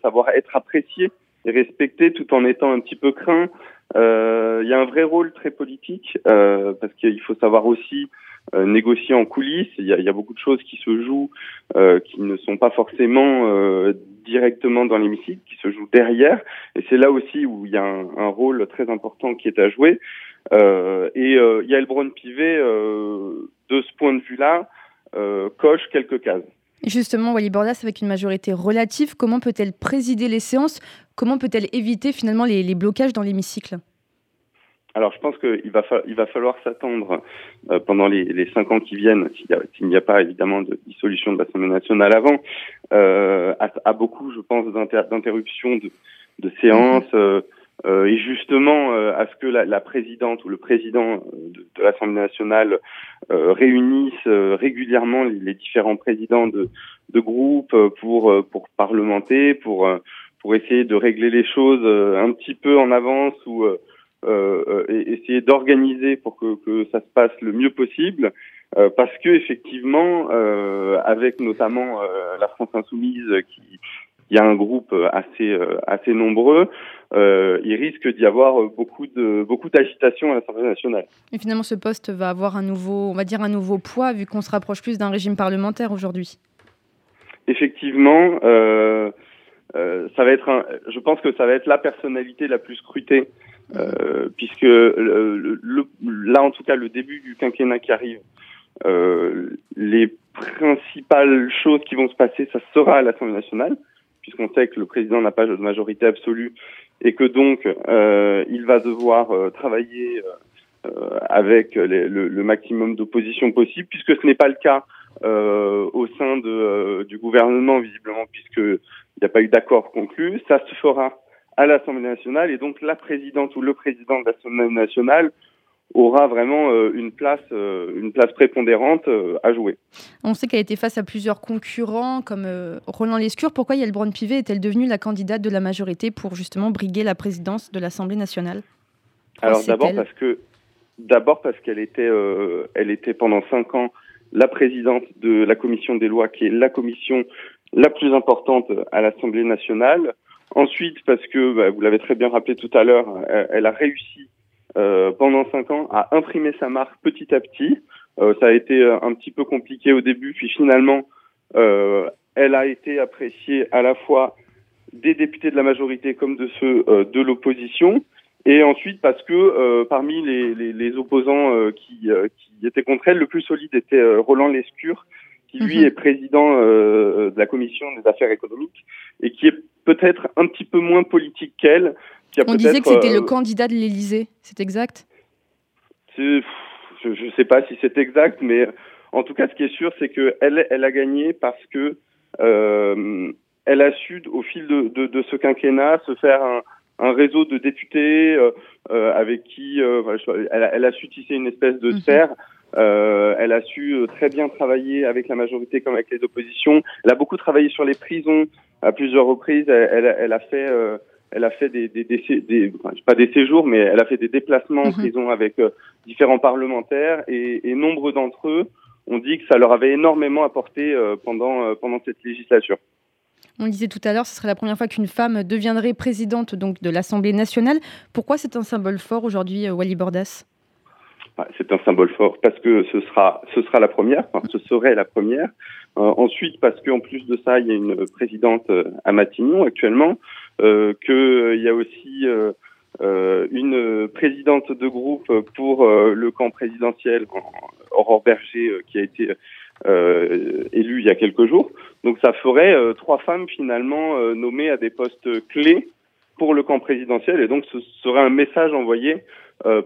savoir être apprécié et respecté tout en étant un petit peu craint. Il y a un vrai rôle très politique parce qu'il faut savoir aussi euh, négocier en coulisses. Il y, a, il y, a, beaucoup de choses qui se jouent, euh, qui ne sont pas forcément euh, directement dans l'hémicycle, qui se jouent derrière. Et c'est là aussi où il y a un, un, rôle très important qui est à jouer. Euh, et euh, Yael Braun-Pivet, de ce point de vue-là, coche quelques cases. Justement, Wally Bordas, avec une majorité relative, comment peut-elle présider les séances? Comment peut-elle éviter finalement les, blocages dans l'hémicycle? Alors je pense qu'il va, va falloir s'attendre euh, pendant les, cinq ans qui viennent, s'il n'y a, pas évidemment de dissolution de l'Assemblée nationale avant, euh, à, beaucoup, je pense, d'interruptions de, de séances, euh, et justement à ce que la, présidente ou le président de, l'Assemblée nationale réunisse régulièrement les, différents présidents de, de groupes pour pour parlementer, pour pour essayer de régler les choses un petit peu en avance ou et essayer d'organiser pour que, que ça se passe le mieux possible. Euh, parce que effectivement, euh, avec notamment euh, la France insoumise qui, qui a un groupe assez assez nombreux, il risque d'y avoir beaucoup de beaucoup d'agitation à l'Assemblée nationale. Et finalement, ce poste va avoir un nouveau, on va dire un nouveau poids vu qu'on se rapproche plus d'un régime parlementaire aujourd'hui. Effectivement, euh, ça va être, un, je pense que ça va être la personnalité la plus scrutée, euh, puisque le, là, en tout cas, le début du quinquennat qui arrive euh, les principales choses qui vont se passer, ça sera à l'Assemblée nationale, puisqu'on sait que le président n'a pas de majorité absolue et que donc euh, il va devoir euh, travailler avec le, maximum d'opposition possible, puisque ce n'est pas le cas au sein du gouvernement, visiblement, puisqu'il n'y a pas eu d'accord conclu. Ça se fera à l'Assemblée nationale et donc la présidente ou le président de l'Assemblée nationale aura vraiment euh, une place, euh, une place prépondérante euh, à jouer. On sait qu'elle a été face à plusieurs concurrents comme Roland Lescure. Pourquoi Yael Braun-Pivet est-elle devenue la candidate de la majorité pour justement briguer la présidence de l'Assemblée nationale? Alors d'abord parce que d'abord parce qu'elle était, elle était pendant cinq ans la présidente de la commission des lois, qui est la commission la plus importante à l'Assemblée nationale. Ensuite, parce que, bah, vous l'avez très bien rappelé tout à l'heure, elle, a réussi pendant cinq ans à imprimer sa marque petit à petit. Euh, ça a été euh, un petit peu compliqué au début, puis finalement, elle a été appréciée à la fois des députés de la majorité comme de ceux de l'opposition. Et ensuite parce que parmi les, les, les opposants qui, qui étaient contre elle, le plus solide était Roland Lescure, qui lui mhm. est président de la commission des affaires économiques et qui est peut-être un petit peu moins politique qu'elle, on disait que c'était le euh, candidat de l'Élysée, c'est exact? Je ne sais pas si c'est exact, mais en tout cas, ce qui est sûr, c'est qu'elle elle a gagné parce que euh, elle a su, au fil de, de, ce quinquennat, se faire un, un réseau de députés euh, euh avec qui euh, elle, elle, a su tisser une espèce de serre. Mhm. elle a su très bien travailler avec la majorité comme avec les oppositions. Elle a beaucoup travaillé sur les prisons à plusieurs reprises. Elle, elle a fait elle a fait des, des, des, pas des séjours, mais elle a fait des déplacements en mhm. prison avec euh, différents parlementaires et, et nombre d'entre eux ont dit que ça leur avait énormément apporté euh, pendant, euh, pendant cette législature. On le disait tout à l'heure, ce serait la première fois qu'une femme deviendrait présidente donc de l'Assemblée nationale. Pourquoi c'est un symbole fort aujourd'hui, Wally Bordas? C'est un symbole fort parce que ce sera, ce sera la première, enfin, ce serait la première. ensuite, parce qu'en plus de ça, il y a une présidente à Matignon actuellement euh, qu'il euh, y a aussi euh, une présidente de groupe pour le camp présidentiel, Aurore Berger, qui a été élue il y a quelques jours. Donc ça ferait trois femmes finalement nommées à des postes clés pour le camp présidentiel et donc ce serait un message envoyé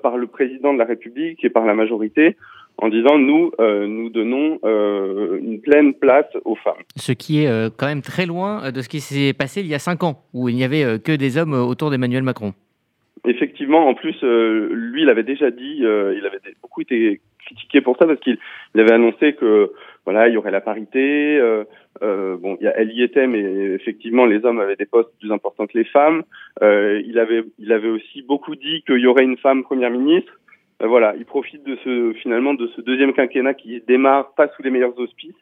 par le président de la République et par la majorité en disant nous, euh, nous donnons euh, une pleine place aux femmes. Ce qui est euh, quand même très loin de ce qui s'est passé il y a cinq ans, où il n'y avait que des hommes autour d'Emmanuel Macron. Effectivement, en plus, lui, il avait déjà dit, il avait beaucoup été critiqué pour ça parce qu'il avait annoncé que voilà, il y aurait la parité. bon, elle y était, mais effectivement, les hommes avaient des postes plus importants que les femmes. il avait, il avait aussi beaucoup dit qu'il y aurait une femme première ministre. Euh, voilà, il profite de ce finalement de ce deuxième quinquennat qui démarre pas sous les meilleurs auspices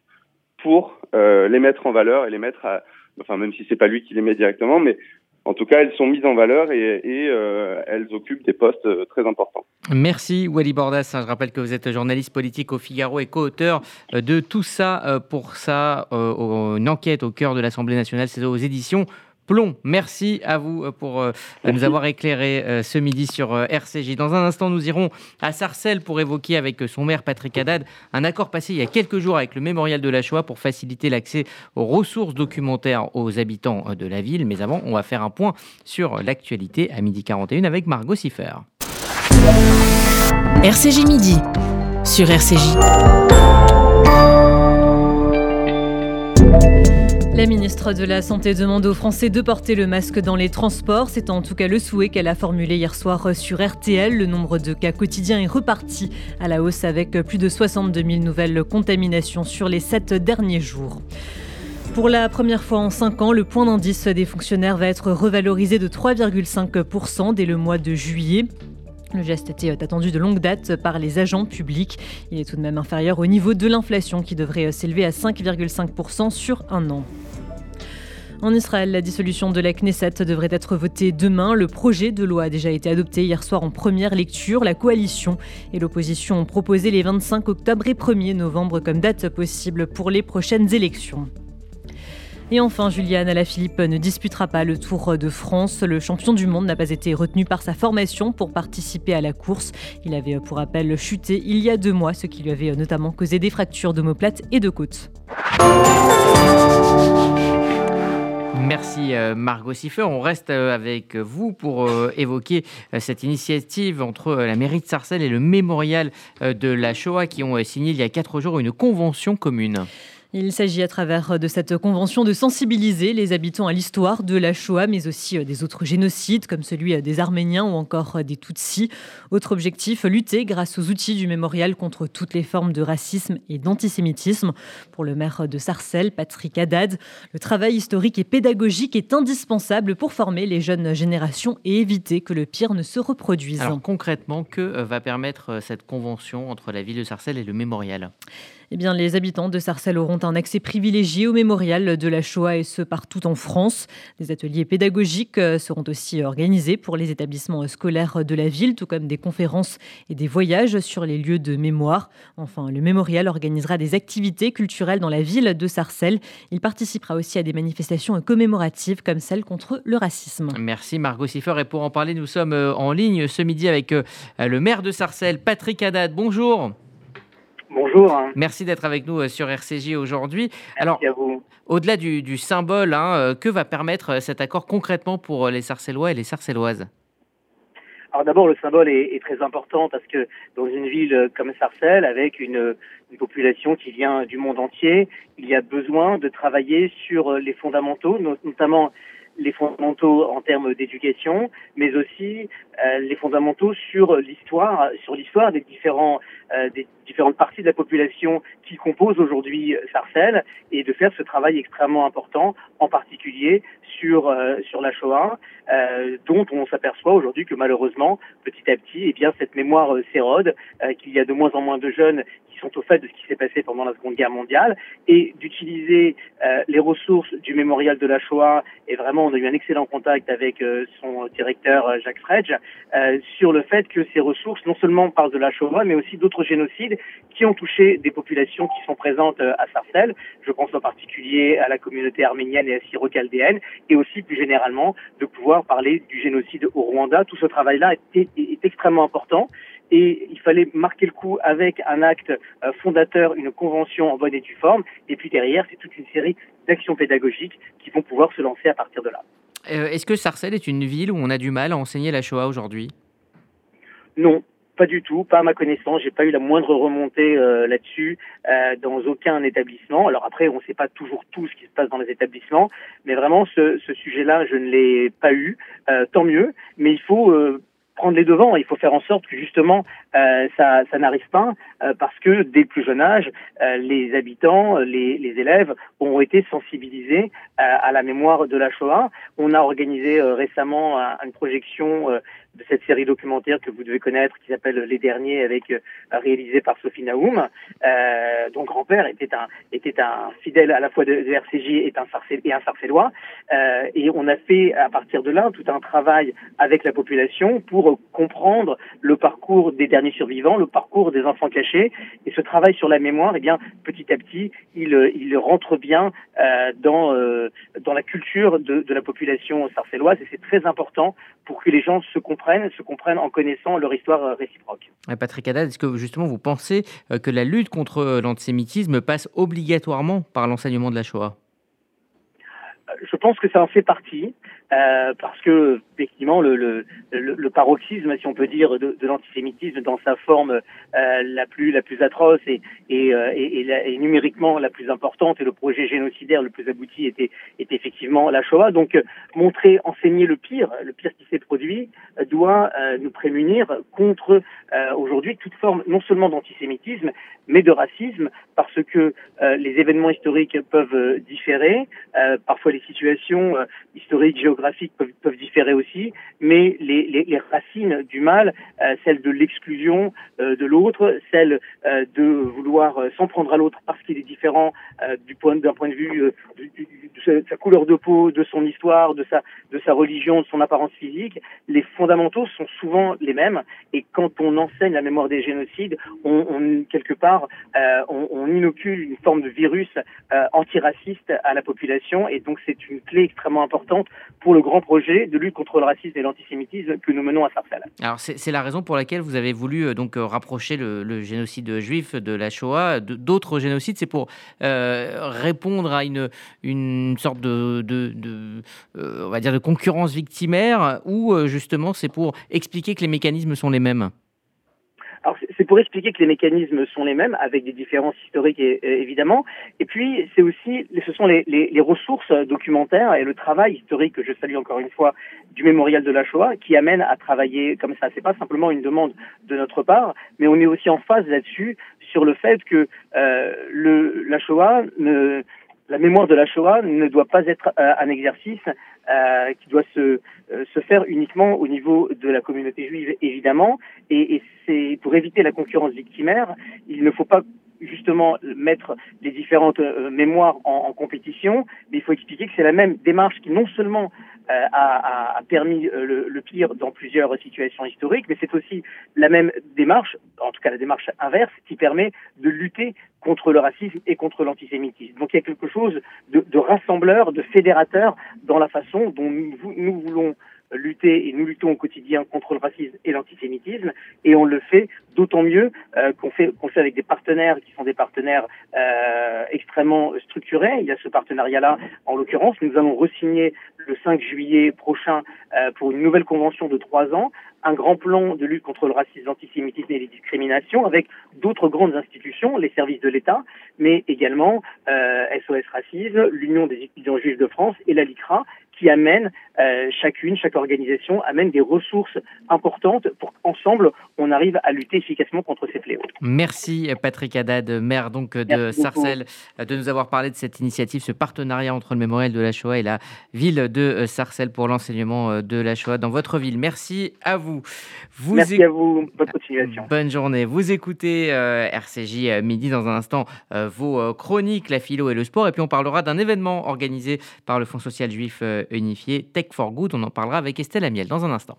pour euh, les mettre en valeur et les mettre à, enfin même si c'est pas lui qui les met directement, mais en tout cas, elles sont mises en valeur et, euh, elles occupent des postes très importants. Merci Wally Bordas. Je rappelle que vous êtes journaliste politique au Figaro et co-auteur de tout ça pour ça, une enquête au cœur de l'Assemblée nationale, c'est aux éditions Plomb. Merci à vous euh, pour euh, nous avoir éclairé euh, ce midi sur RCJ. Dans un instant, nous irons à Sarcelles pour évoquer avec son maire Patrick Haddad un accord passé il y a quelques jours avec le mémorial de la Shoah pour faciliter l'accès aux ressources documentaires aux habitants de la ville. Mais avant, on va faire un point sur l'actualité à midi 41 avec Margot Siffer. RCJ Midi sur RCJ. La ministre de la Santé demande aux Français de porter le masque dans les transports. C'est en tout cas le souhait qu'elle a formulé hier soir sur RTL. Le nombre de cas quotidiens est reparti à la hausse avec plus de 62 000 nouvelles contaminations sur les sept derniers jours. Pour la première fois en 5 ans, le point d'indice des fonctionnaires va être revalorisé de 3,5% dès le mois de juillet. Le geste était attendu de longue date par les agents publics. Il est tout de même inférieur au niveau de l'inflation qui devrait s'élever à 5,5% sur un an. En Israël, la dissolution de la Knesset devrait être votée demain. Le projet de loi a déjà été adopté hier soir en première lecture. La coalition et l'opposition ont proposé les 25 octobre et 1er novembre comme date possible pour les prochaines élections. Et enfin, Julian Alaphilippe ne disputera pas le Tour de France. Le champion du monde n'a pas été retenu par sa formation pour participer à la course. Il avait pour rappel chuté il y a deux mois, ce qui lui avait notamment causé des fractures d'omoplate et de côte. Merci euh, Margot Siffer. On reste euh, avec vous pour euh, évoquer cette initiative entre la mairie de Sarcelles et le mémorial de la Shoah qui ont signé il y a quatre jours une convention commune. Il s'agit à travers de cette convention de sensibiliser les habitants à l'histoire de la Shoah, mais aussi euh, des autres génocides comme celui euh, des Arméniens ou encore euh, des Tutsis. Autre objectif, lutter grâce aux outils du mémorial contre toutes les formes de racisme et d'antisémitisme. Pour le maire de Sarcelles, Patrick Haddad, le travail historique et pédagogique est indispensable pour former les jeunes générations et éviter que le pire ne se reproduise. Alors concrètement, que va permettre cette convention entre la ville de Sarcelles et le mémorial? Eh bien, les habitants de Sarcelles auront un accès privilégié au mémorial de la Shoah et ce partout en France. Des ateliers pédagogiques euh, seront aussi organisés pour les établissements scolaires de la ville, tout comme des conférences et des voyages sur les lieux de mémoire. Enfin, le mémorial organisera des activités culturelles dans la ville de Sarcelles. Il participera aussi à des manifestations commémoratives comme celle contre le racisme. Merci Margot Siffer. Et pour en parler, nous sommes euh, en ligne ce midi avec euh, le maire de Sarcelles, Patrick Haddad. Bonjour. Bonjour. Merci d'être avec nous euh, sur RCJ aujourd'hui. Alors, au-delà du, symbole, hein, euh, que va permettre euh, cet accord concrètement pour les Sarcellois et les Sarcelloises? Alors d'abord, le symbole est, très important parce que dans une ville comme Sarcelles, avec une, population qui vient du monde entier, il y a besoin de travailler sur les fondamentaux, notamment les fondamentaux en termes d'éducation, mais aussi euh, les fondamentaux sur l'histoire, sur l'histoire des différents euh, des différentes parties de la population qui composent aujourd'hui euh, Sarcelles, et de faire ce travail extrêmement important, en particulier sur sur la Shoah, dont on s'aperçoit aujourd'hui que malheureusement, petit à petit, eh bien cette mémoire s'érode, qu'il y a de moins en moins de jeunes sont au fait de ce qui s'est passé pendant la Seconde Guerre mondiale et d'utiliser euh, les ressources du mémorial de la Shoah. Et vraiment, on a eu un excellent contact avec euh, son directeur euh, Jacques Fredge sur le fait que ces ressources, non seulement parlent de la Shoah, mais aussi d'autres génocides qui ont touché des populations qui sont présentes à Sarcelles. Je pense en particulier à la communauté arménienne et à syro-chaldéenne, et aussi plus généralement de pouvoir parler du génocide au Rwanda. Tout ce travail-là est extrêmement important et il fallait marquer le coup avec un acte euh, fondateur, une convention en bonne et due forme, et puis derrière, c'est toute une série d'actions pédagogiques qui vont pouvoir se lancer à partir de là. Euh, est-ce que Sarcelles est une ville où on a du mal à enseigner la Shoah aujourd'hui? Non, pas du tout, pas à ma connaissance. J'ai pas eu la moindre remontée euh, là-dessus dans aucun établissement. Alors après, on ne sait pas toujours tout ce qui se passe dans les établissements, mais vraiment ce, ce sujet-là, je ne l'ai pas eu. tant mieux, mais il faut prendre les devants. Il faut faire en sorte que justement euh, ça, ça n'arrive pas euh, parce que dès plus jeune âge, euh, les habitants, les, les, élèves ont été sensibilisés à la mémoire de la Shoah. On a organisé récemment une projection de cette série documentaire que vous devez connaître qui s'appelle Les Derniers avec euh, réalisé par Sophie Naoum. Euh, dont grand-père était un était un fidèle à la fois de, RCJ et un et Sarcellois euh, et on a fait à partir de là tout un travail avec la population pour comprendre le parcours des derniers survivants, le parcours des enfants cachés. Et ce travail sur la mémoire et eh bien petit à petit il il rentre bien euh, dans dans la culture de, de la population sarcelloise et c'est très important pour que les gens se comprennent se comprennent en connaissant leur histoire euh, réciproque. Patrick Haddad, est-ce que justement vous pensez euh, que la lutte contre euh, l'antisémitisme passe obligatoirement par l'enseignement de la Shoah? Je pense que ça en fait partie. euh, parce que effectivement le, le, le, paroxysme, si on peut dire, de, de l'antisémitisme dans sa forme euh, la plus la plus atroce et et, euh, et, et, numériquement la plus importante et le projet génocidaire le plus abouti était était effectivement la Shoah. Donc montrer, enseigner le pire, le pire qui s'est produit, doit nous prémunir contre aujourd'hui toute forme non seulement d'antisémitisme mais de racisme parce que les événements historiques peuvent différer, parfois situations historiques géographiques peuvent, différer aussi, mais les, les, les racines du mal, euh, celle de l'exclusion euh, de l'autre, celle euh, de vouloir s'en prendre à l'autre parce qu'il est différent d'un point de vue de sa couleur de peau, de son histoire, de sa religion, de son apparence physique, les fondamentaux sont souvent les mêmes. Et quand on enseigne la mémoire des génocides, on, quelque part on, inocule une forme de virus antiraciste à la population, et donc c'est une clé extrêmement importante pour le grand projet de lutte contre le racisme et l'antisémitisme que nous menons à Sarcelles. Alors c'est la raison pour laquelle vous avez voulu euh, donc euh, rapprocher le, génocide juif de la Shoah d'autres génocides. C'est pour euh, répondre à une, une sorte de, de, on va dire de concurrence victimaire ou justement c'est pour expliquer que les mécanismes sont les mêmes? Alors c'est pour expliquer que les mécanismes sont les mêmes, avec des différences historiques évidemment. Et puis c'est aussi, ce sont les, ressources documentaires et le travail historique que je salue encore une fois du mémorial de la Shoah qui amène à travailler comme ça. C'est pas simplement une demande de notre part, mais on est aussi en phase là-dessus sur le fait que euh, la Shoah ne la mémoire de la Shoah ne doit pas être euh, un exercice euh, qui doit se, euh, se faire uniquement au niveau de la communauté juive, évidemment. Et, et c'est pour éviter la concurrence victimaire, il ne faut pas justement mettre les différentes euh, mémoires en, compétition, mais il faut expliquer que c'est la même démarche qui non seulement euh, a, permis euh, le, pire dans plusieurs situations historiques, mais c'est aussi la même démarche, en tout cas la démarche inverse, qui permet de lutter contre le racisme et contre l'antisémitisme. Donc il y a quelque chose de, rassembleur, de fédérateur dans la façon dont nous voulons lutter et nous luttons au quotidien contre le racisme et l'antisémitisme et on le fait d'autant mieux euh, qu'on fait qu'on fait avec des partenaires qui sont des partenaires euh, extrêmement structurés. Il y a ce partenariat-là en l'occurrence. Nous allons resigner le 5 juillet prochain euh, pour une nouvelle convention de trois ans un grand plan de lutte contre le racisme, l'antisémitisme et les discriminations avec d'autres grandes institutions, les services de l'État, mais également euh, SOS Racisme, l'Union des étudiants juifs de France et la LICRA, qui amènent euh, chacune, chaque organisation amène des ressources importantes pour qu'ensemble on arrive à lutter efficacement contre ces fléaux. Merci Patrick Haddad, maire donc de Sarcelles, de nous avoir parlé de cette initiative, ce partenariat entre le mémorial de la Shoah et la ville de euh, Sarcelles pour l'enseignement euh, de la Shoah dans votre ville. Merci à vous. vous Merci à vous. Bonne continuation. Bonne journée. Vous écoutez RCJ midi dans un instant vos chroniques, la philo et le sport, et puis on parlera d'un événement organisé par le Fonds social juif unifié Tech for Good. On en parlera avec Estelle Amiel dans un instant.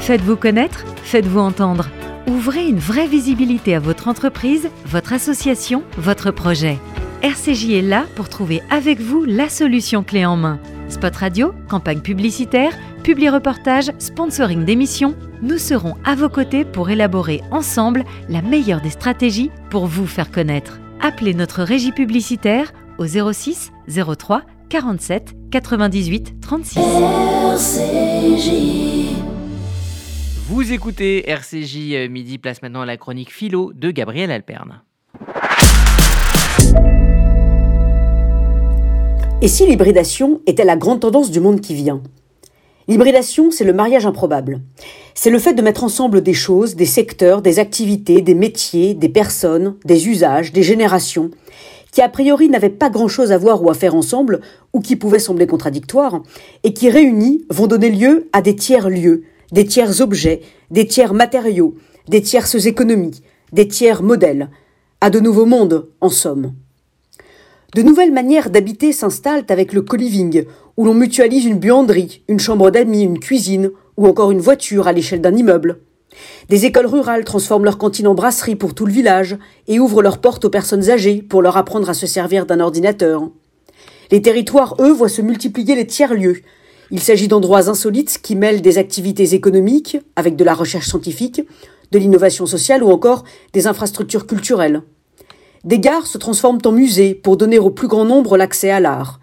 Faites-vous connaître, faites-vous entendre. Ouvrez une vraie visibilité à votre entreprise, votre association, votre projet. RCJ est là pour trouver avec vous la solution clé en main. Spot radio, campagne publicitaire, publi reportage, sponsoring d'émissions, nous serons à vos côtés pour élaborer ensemble la meilleure des stratégies pour vous faire connaître. Appelez notre régie publicitaire au 06 03 47 98 36. RCJ. Vous écoutez RCJ euh, Midi, place maintenant à la chronique philo de Gabriel Alperne. Et si l'hybridation était la grande tendance du monde qui vient? L'hybridation, c'est le mariage improbable. C'est le fait de mettre ensemble des choses, des secteurs, des activités, des métiers, des personnes, des usages, des générations, qui a priori n'avaient pas grand-chose à voir ou à faire ensemble, ou qui pouvaient sembler contradictoires, et qui réunis vont donner lieu à des tiers lieux, des tiers objets, des tiers matériaux, des tierces économies, des tiers modèles, à de nouveaux mondes, en somme. De nouvelles manières d'habiter s'installent avec le co-living, où l'on mutualise une buanderie, une chambre d'amis, une cuisine, ou encore une voiture à l'échelle d'un immeuble. Des écoles rurales transforment leur cantine en brasserie pour tout le village et ouvrent leurs portes aux personnes âgées pour leur apprendre à se servir d'un ordinateur. Les territoires, eux, voient se multiplier les tiers-lieux. Il s'agit d'endroits insolites qui mêlent des activités économiques, avec de la recherche scientifique, de l'innovation sociale ou encore des infrastructures culturelles. Des gares se transforment en musées pour donner au plus grand nombre l'accès à l'art.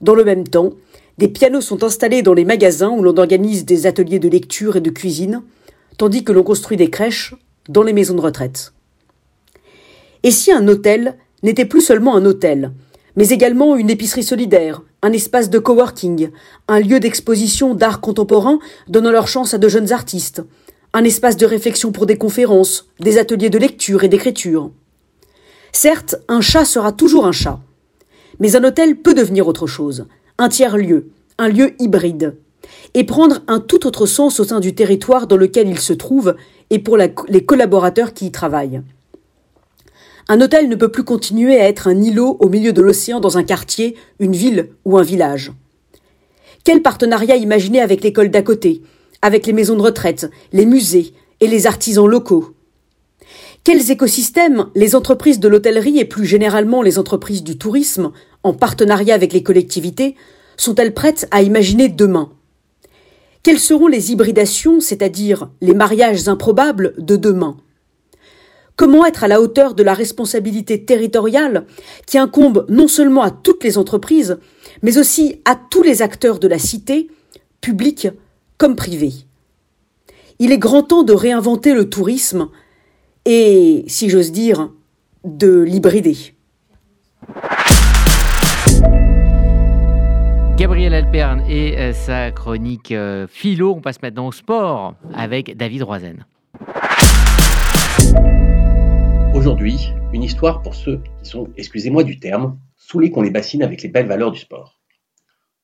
Dans le même temps, des pianos sont installés dans les magasins où l'on organise des ateliers de lecture et de cuisine, tandis que l'on construit des crèches dans les maisons de retraite. Et si un hôtel n'était plus seulement un hôtel, mais également une épicerie solidaire, un espace de coworking, un lieu d'exposition d'art contemporain donnant leur chance à de jeunes artistes, un espace de réflexion pour des conférences, des ateliers de lecture et d'écriture. Certes, un chat sera toujours un chat, mais un hôtel peut devenir autre chose, un tiers-lieu, un lieu hybride, et prendre un tout autre sens au sein du territoire dans lequel il se trouve et pour les collaborateurs qui y travaillent. Un hôtel ne peut plus continuer à être un îlot au milieu de l'océan dans un quartier, une ville ou un village. Quel partenariat imaginer avec l'école d'à côté, avec les maisons de retraite, les musées et les artisans locaux? Quels écosystèmes les entreprises de l'hôtellerie et plus généralement les entreprises du tourisme, en partenariat avec les collectivités, sont-elles prêtes à imaginer demain? Quelles seront les hybridations, c'est-à-dire les mariages improbables de demain? Comment être à la hauteur de la responsabilité territoriale qui incombe non seulement à toutes les entreprises, mais aussi à tous les acteurs de la cité, publics comme privés? Il est grand temps de réinventer le tourisme et, si j'ose dire, de l'hybrider. Gabriel Alperne et euh, sa chronique euh, philo. On passe maintenant au sport avec David Roizen. Aujourd'hui, une histoire pour ceux qui sont, excusez-moi du terme, saoulés qu'on les bassine avec les belles valeurs du sport.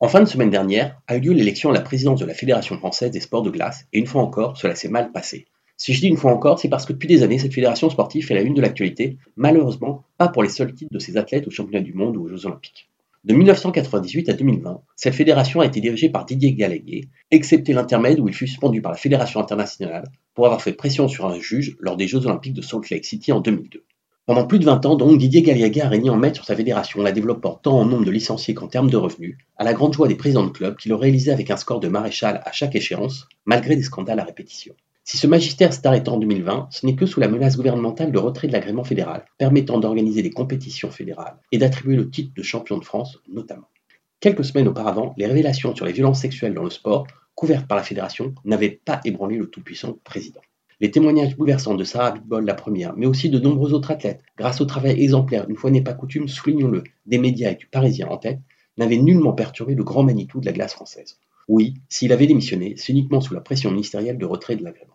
En fin de semaine dernière a eu lieu l'élection à la présidence de la Fédération française des sports de glace, et une fois encore, cela s'est mal passé. Si je dis une fois encore, c'est parce que depuis des années, cette fédération sportive fait la une de l'actualité, malheureusement pas pour les seuls titres de ses athlètes aux championnats du monde ou aux Jeux olympiques. De 1998 à 2020, cette fédération a été dirigée par Didier Gallagher, excepté l'intermède où il fut suspendu par la Fédération internationale pour avoir fait pression sur un juge lors des Jeux olympiques de Salt Lake City en 2002. Pendant plus de 20 ans, donc, Didier Gallagher a régné en maître sur sa fédération, la développant tant en nombre de licenciés qu'en termes de revenus, à la grande joie des présidents de club qui le réalisaient avec un score de maréchal à chaque échéance, malgré des scandales à répétition. Si ce magistère s'est arrêté en 2020, ce n'est que sous la menace gouvernementale de retrait de l'agrément fédéral, permettant d'organiser des compétitions fédérales et d'attribuer le titre de champion de France notamment. Quelques semaines auparavant, les révélations sur les violences sexuelles dans le sport, couvertes par la fédération, n'avaient pas ébranlé le tout-puissant président. Les témoignages bouleversants de Sarah Bitbol, la première, mais aussi de nombreux autres athlètes, grâce au travail exemplaire, une fois n'est pas coutume, soulignons-le, des médias et du Parisien en tête, n'avaient nullement perturbé le grand Manitou de la glace française. Oui, s'il avait démissionné, c'est uniquement sous la pression ministérielle de retrait de l'agrément.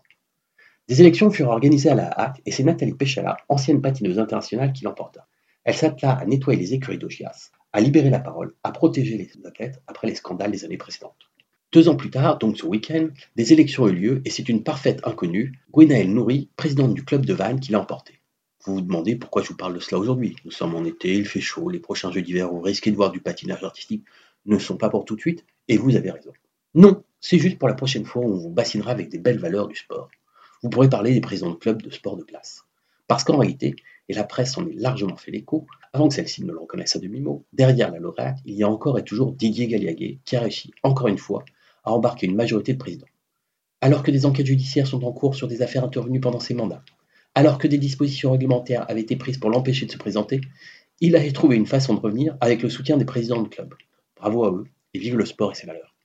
Des élections furent organisées à la hâte et c'est Nathalie Péchala, ancienne patineuse internationale, qui l'emporta. Elle s'attela à nettoyer les écuries d'Ogias, à libérer la parole, à protéger les athlètes après les scandales des années précédentes. Deux ans plus tard, donc ce week-end, des élections ont eu lieu et c'est une parfaite inconnue, Gwenaëlle Nouri, présidente du club de Vannes, qui l'a emporté. Vous vous demandez pourquoi je vous parle de cela aujourd'hui. Nous sommes en été, il fait chaud, les prochains jeux d'hiver où vous risquez de voir du patinage artistique ne sont pas pour tout de suite, et vous avez raison. Non, c'est juste pour la prochaine fois où on vous bassinera avec des belles valeurs du sport. Vous pourrez parler des présidents de clubs de sport de place. Parce qu'en réalité, et la presse en est largement fait l'écho, avant que celle-ci ne le reconnaisse à demi-mot, derrière la lauréate, il y a encore et toujours Didier Galliaguet qui a réussi, encore une fois, à embarquer une majorité de présidents. Alors que des enquêtes judiciaires sont en cours sur des affaires intervenues pendant ses mandats, alors que des dispositions réglementaires avaient été prises pour l'empêcher de se présenter, il a trouvé une façon de revenir avec le soutien des présidents de club. Bravo à eux et vive le sport et ses valeurs.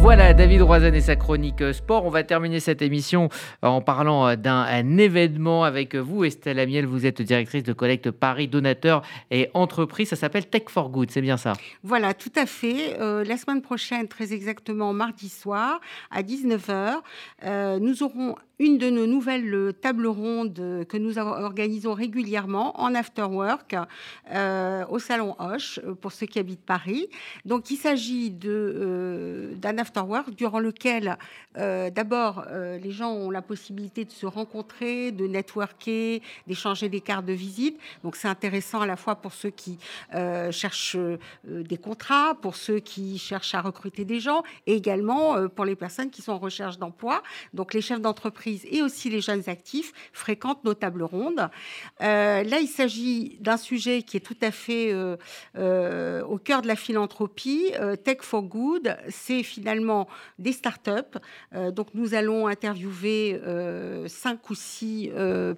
Voilà, David Roizen et sa chronique euh, sport. On va terminer cette émission en parlant euh, d'un événement avec vous. Estelle Amiel, vous êtes directrice de collecte Paris, donateur et entreprise. Ça s'appelle Tech for Good, c'est bien ça? Voilà, tout à fait. Euh, la semaine prochaine, très exactement mardi soir, à 19h, nous aurons une de nos nouvelles euh, tables rondes euh, que nous organisons régulièrement en after work euh, au salon Hoche pour ceux qui habitent Paris. Donc il s'agit d'un after work durant lequel d'abord les gens ont la possibilité de se rencontrer, de networker, d'échanger des cartes de visite. Donc c'est intéressant à la fois pour ceux qui cherchent des contrats, pour ceux qui cherchent à recruter des gens et également pour les personnes qui sont en recherche d'emploi. Donc les chefs d'entreprise et aussi les jeunes actifs fréquentent nos tables rondes. Euh, là, il s'agit d'un sujet qui est tout à fait euh, euh, au cœur de la philanthropie. Tech for Good, c'est finalement des startups. Donc nous allons interviewer cinq ou six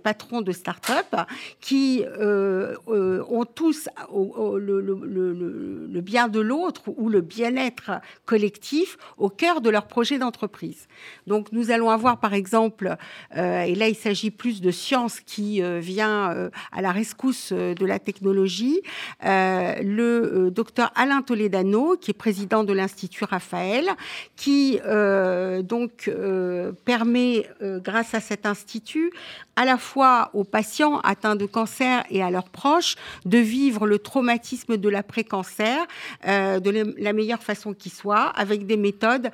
patrons de startups qui ont tous le, bien de l'autre ou le bien-être collectif au cœur de leur projet d'entreprise. Donc nous allons avoir par exemple, et là il s'agit plus de science qui vient à la rescousse de la technologie, le docteur Alain Toledano, qui est président de l'Institut Raphaël, qui euh, donc euh, permet, euh, grâce à cet institut, à la fois aux patients atteints de cancer et à leurs proches de vivre le traumatisme de l'après-cancer de la meilleure façon qui soit, avec des méthodes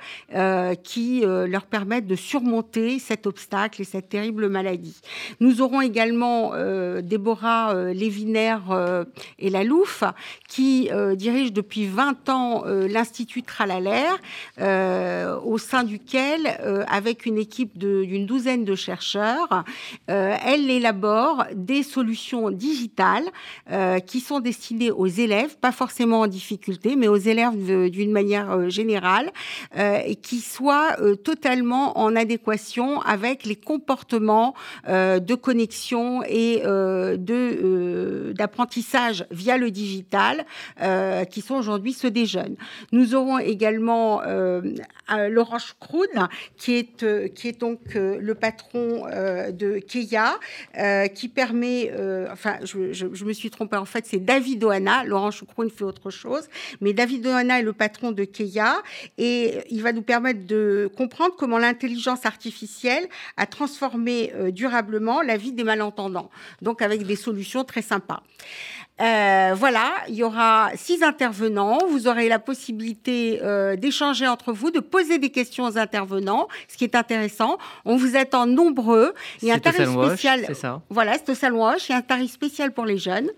qui leur permettent de surmonter cet obstacle et cette terrible maladie. Nous aurons également Déborah Lévinaire et la Louf, qui dirige depuis 20 ans l'Institut Tralalaire, euh, au sein duquel, euh, avec une équipe d'une douzaine de chercheurs, euh, elle élabore des solutions digitales qui sont destinées aux élèves, pas forcément en difficulté, mais aux élèves d'une manière générale, et qui soient totalement en adéquation avec les comportements de connexion et d'apprentissage via le digital qui sont aujourd'hui ceux des jeunes. Nous aurons également euh, Laurence Kroon, qui est, euh, qui est donc euh, le patron de Keia, qui permet, enfin, je, me suis trompée, en fait, c'est David Oana. Laurence Kroon fait autre chose, mais David Oana est le patron de Keia et il va nous permettre de comprendre comment l'intelligence artificielle a transformé durablement la vie des malentendants, donc avec des solutions très sympas. Euh, voilà, il y aura six intervenants. Vous aurez la possibilité euh, d'échanger entre vous, de poser des questions aux intervenants, ce qui est intéressant. On vous attend nombreux. Il y a un tarif spécial. C'est ça? Voilà, c'est au Salon Hoche. Il y a un tarif spécial pour les jeunes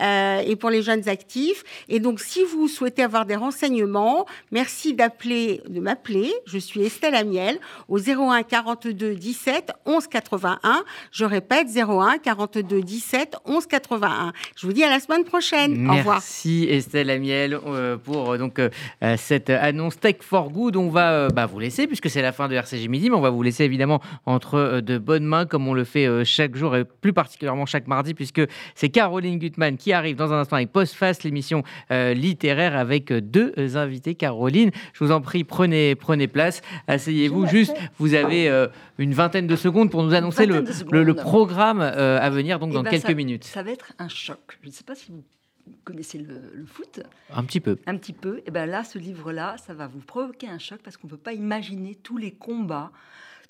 euh, et pour les jeunes actifs. Et donc, si vous souhaitez avoir des renseignements, merci d'appeler, de m'appeler. Je suis Estelle Amiel au 01 42 17 11 81. Je répète 01 42 17 11 81. Je vous dis à la semaine prochaine. Merci Au revoir. Merci Estelle Amiel euh, pour euh, donc euh, cette annonce Tech for Good. On va bah, vous laisser puisque c'est la fin de RCG Midi, mais on va vous laisser évidemment entre de bonnes mains comme on le fait chaque jour et plus particulièrement chaque mardi puisque c'est Caroline Gutmann qui arrive dans un instant avec Postface, l'émission littéraire avec deux invités. Caroline, je vous en prie, prenez, prenez place, asseyez-vous. Juste, vous avez une vingtaine de secondes pour nous annoncer le, le, programme à venir donc eh dans ben, quelques minutes. Ça va être un choc. Je ne sais pas si vous connaissez le, foot. Un petit peu. Un petit peu. Et bien là, ce livre-là, ça va vous provoquer un choc parce qu'on ne peut pas imaginer tous les combats,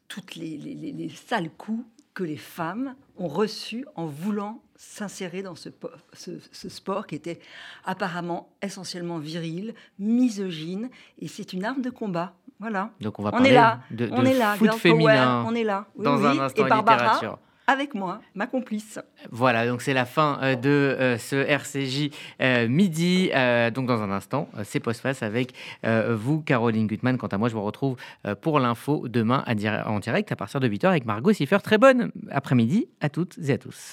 toutes les, les, sales coups que les femmes ont reçus en voulant s'insérer dans ce, ce, sport qui était apparemment essentiellement viril, misogyne, et c'est une arme de combat. Voilà. Donc on va on parler est là. de, on est là. foot féminin. on est là. dans un instant et Barbara, littérature avec moi, ma complice. Voilà, donc c'est la fin euh, de euh, ce RCJ euh, midi. donc dans un instant, c'est post-face avec vous, Caroline Gutmann. Quant à moi, je vous retrouve pour l'info demain en direct à partir de 8h avec Margot Siffer. Très bonne après-midi à toutes et à tous.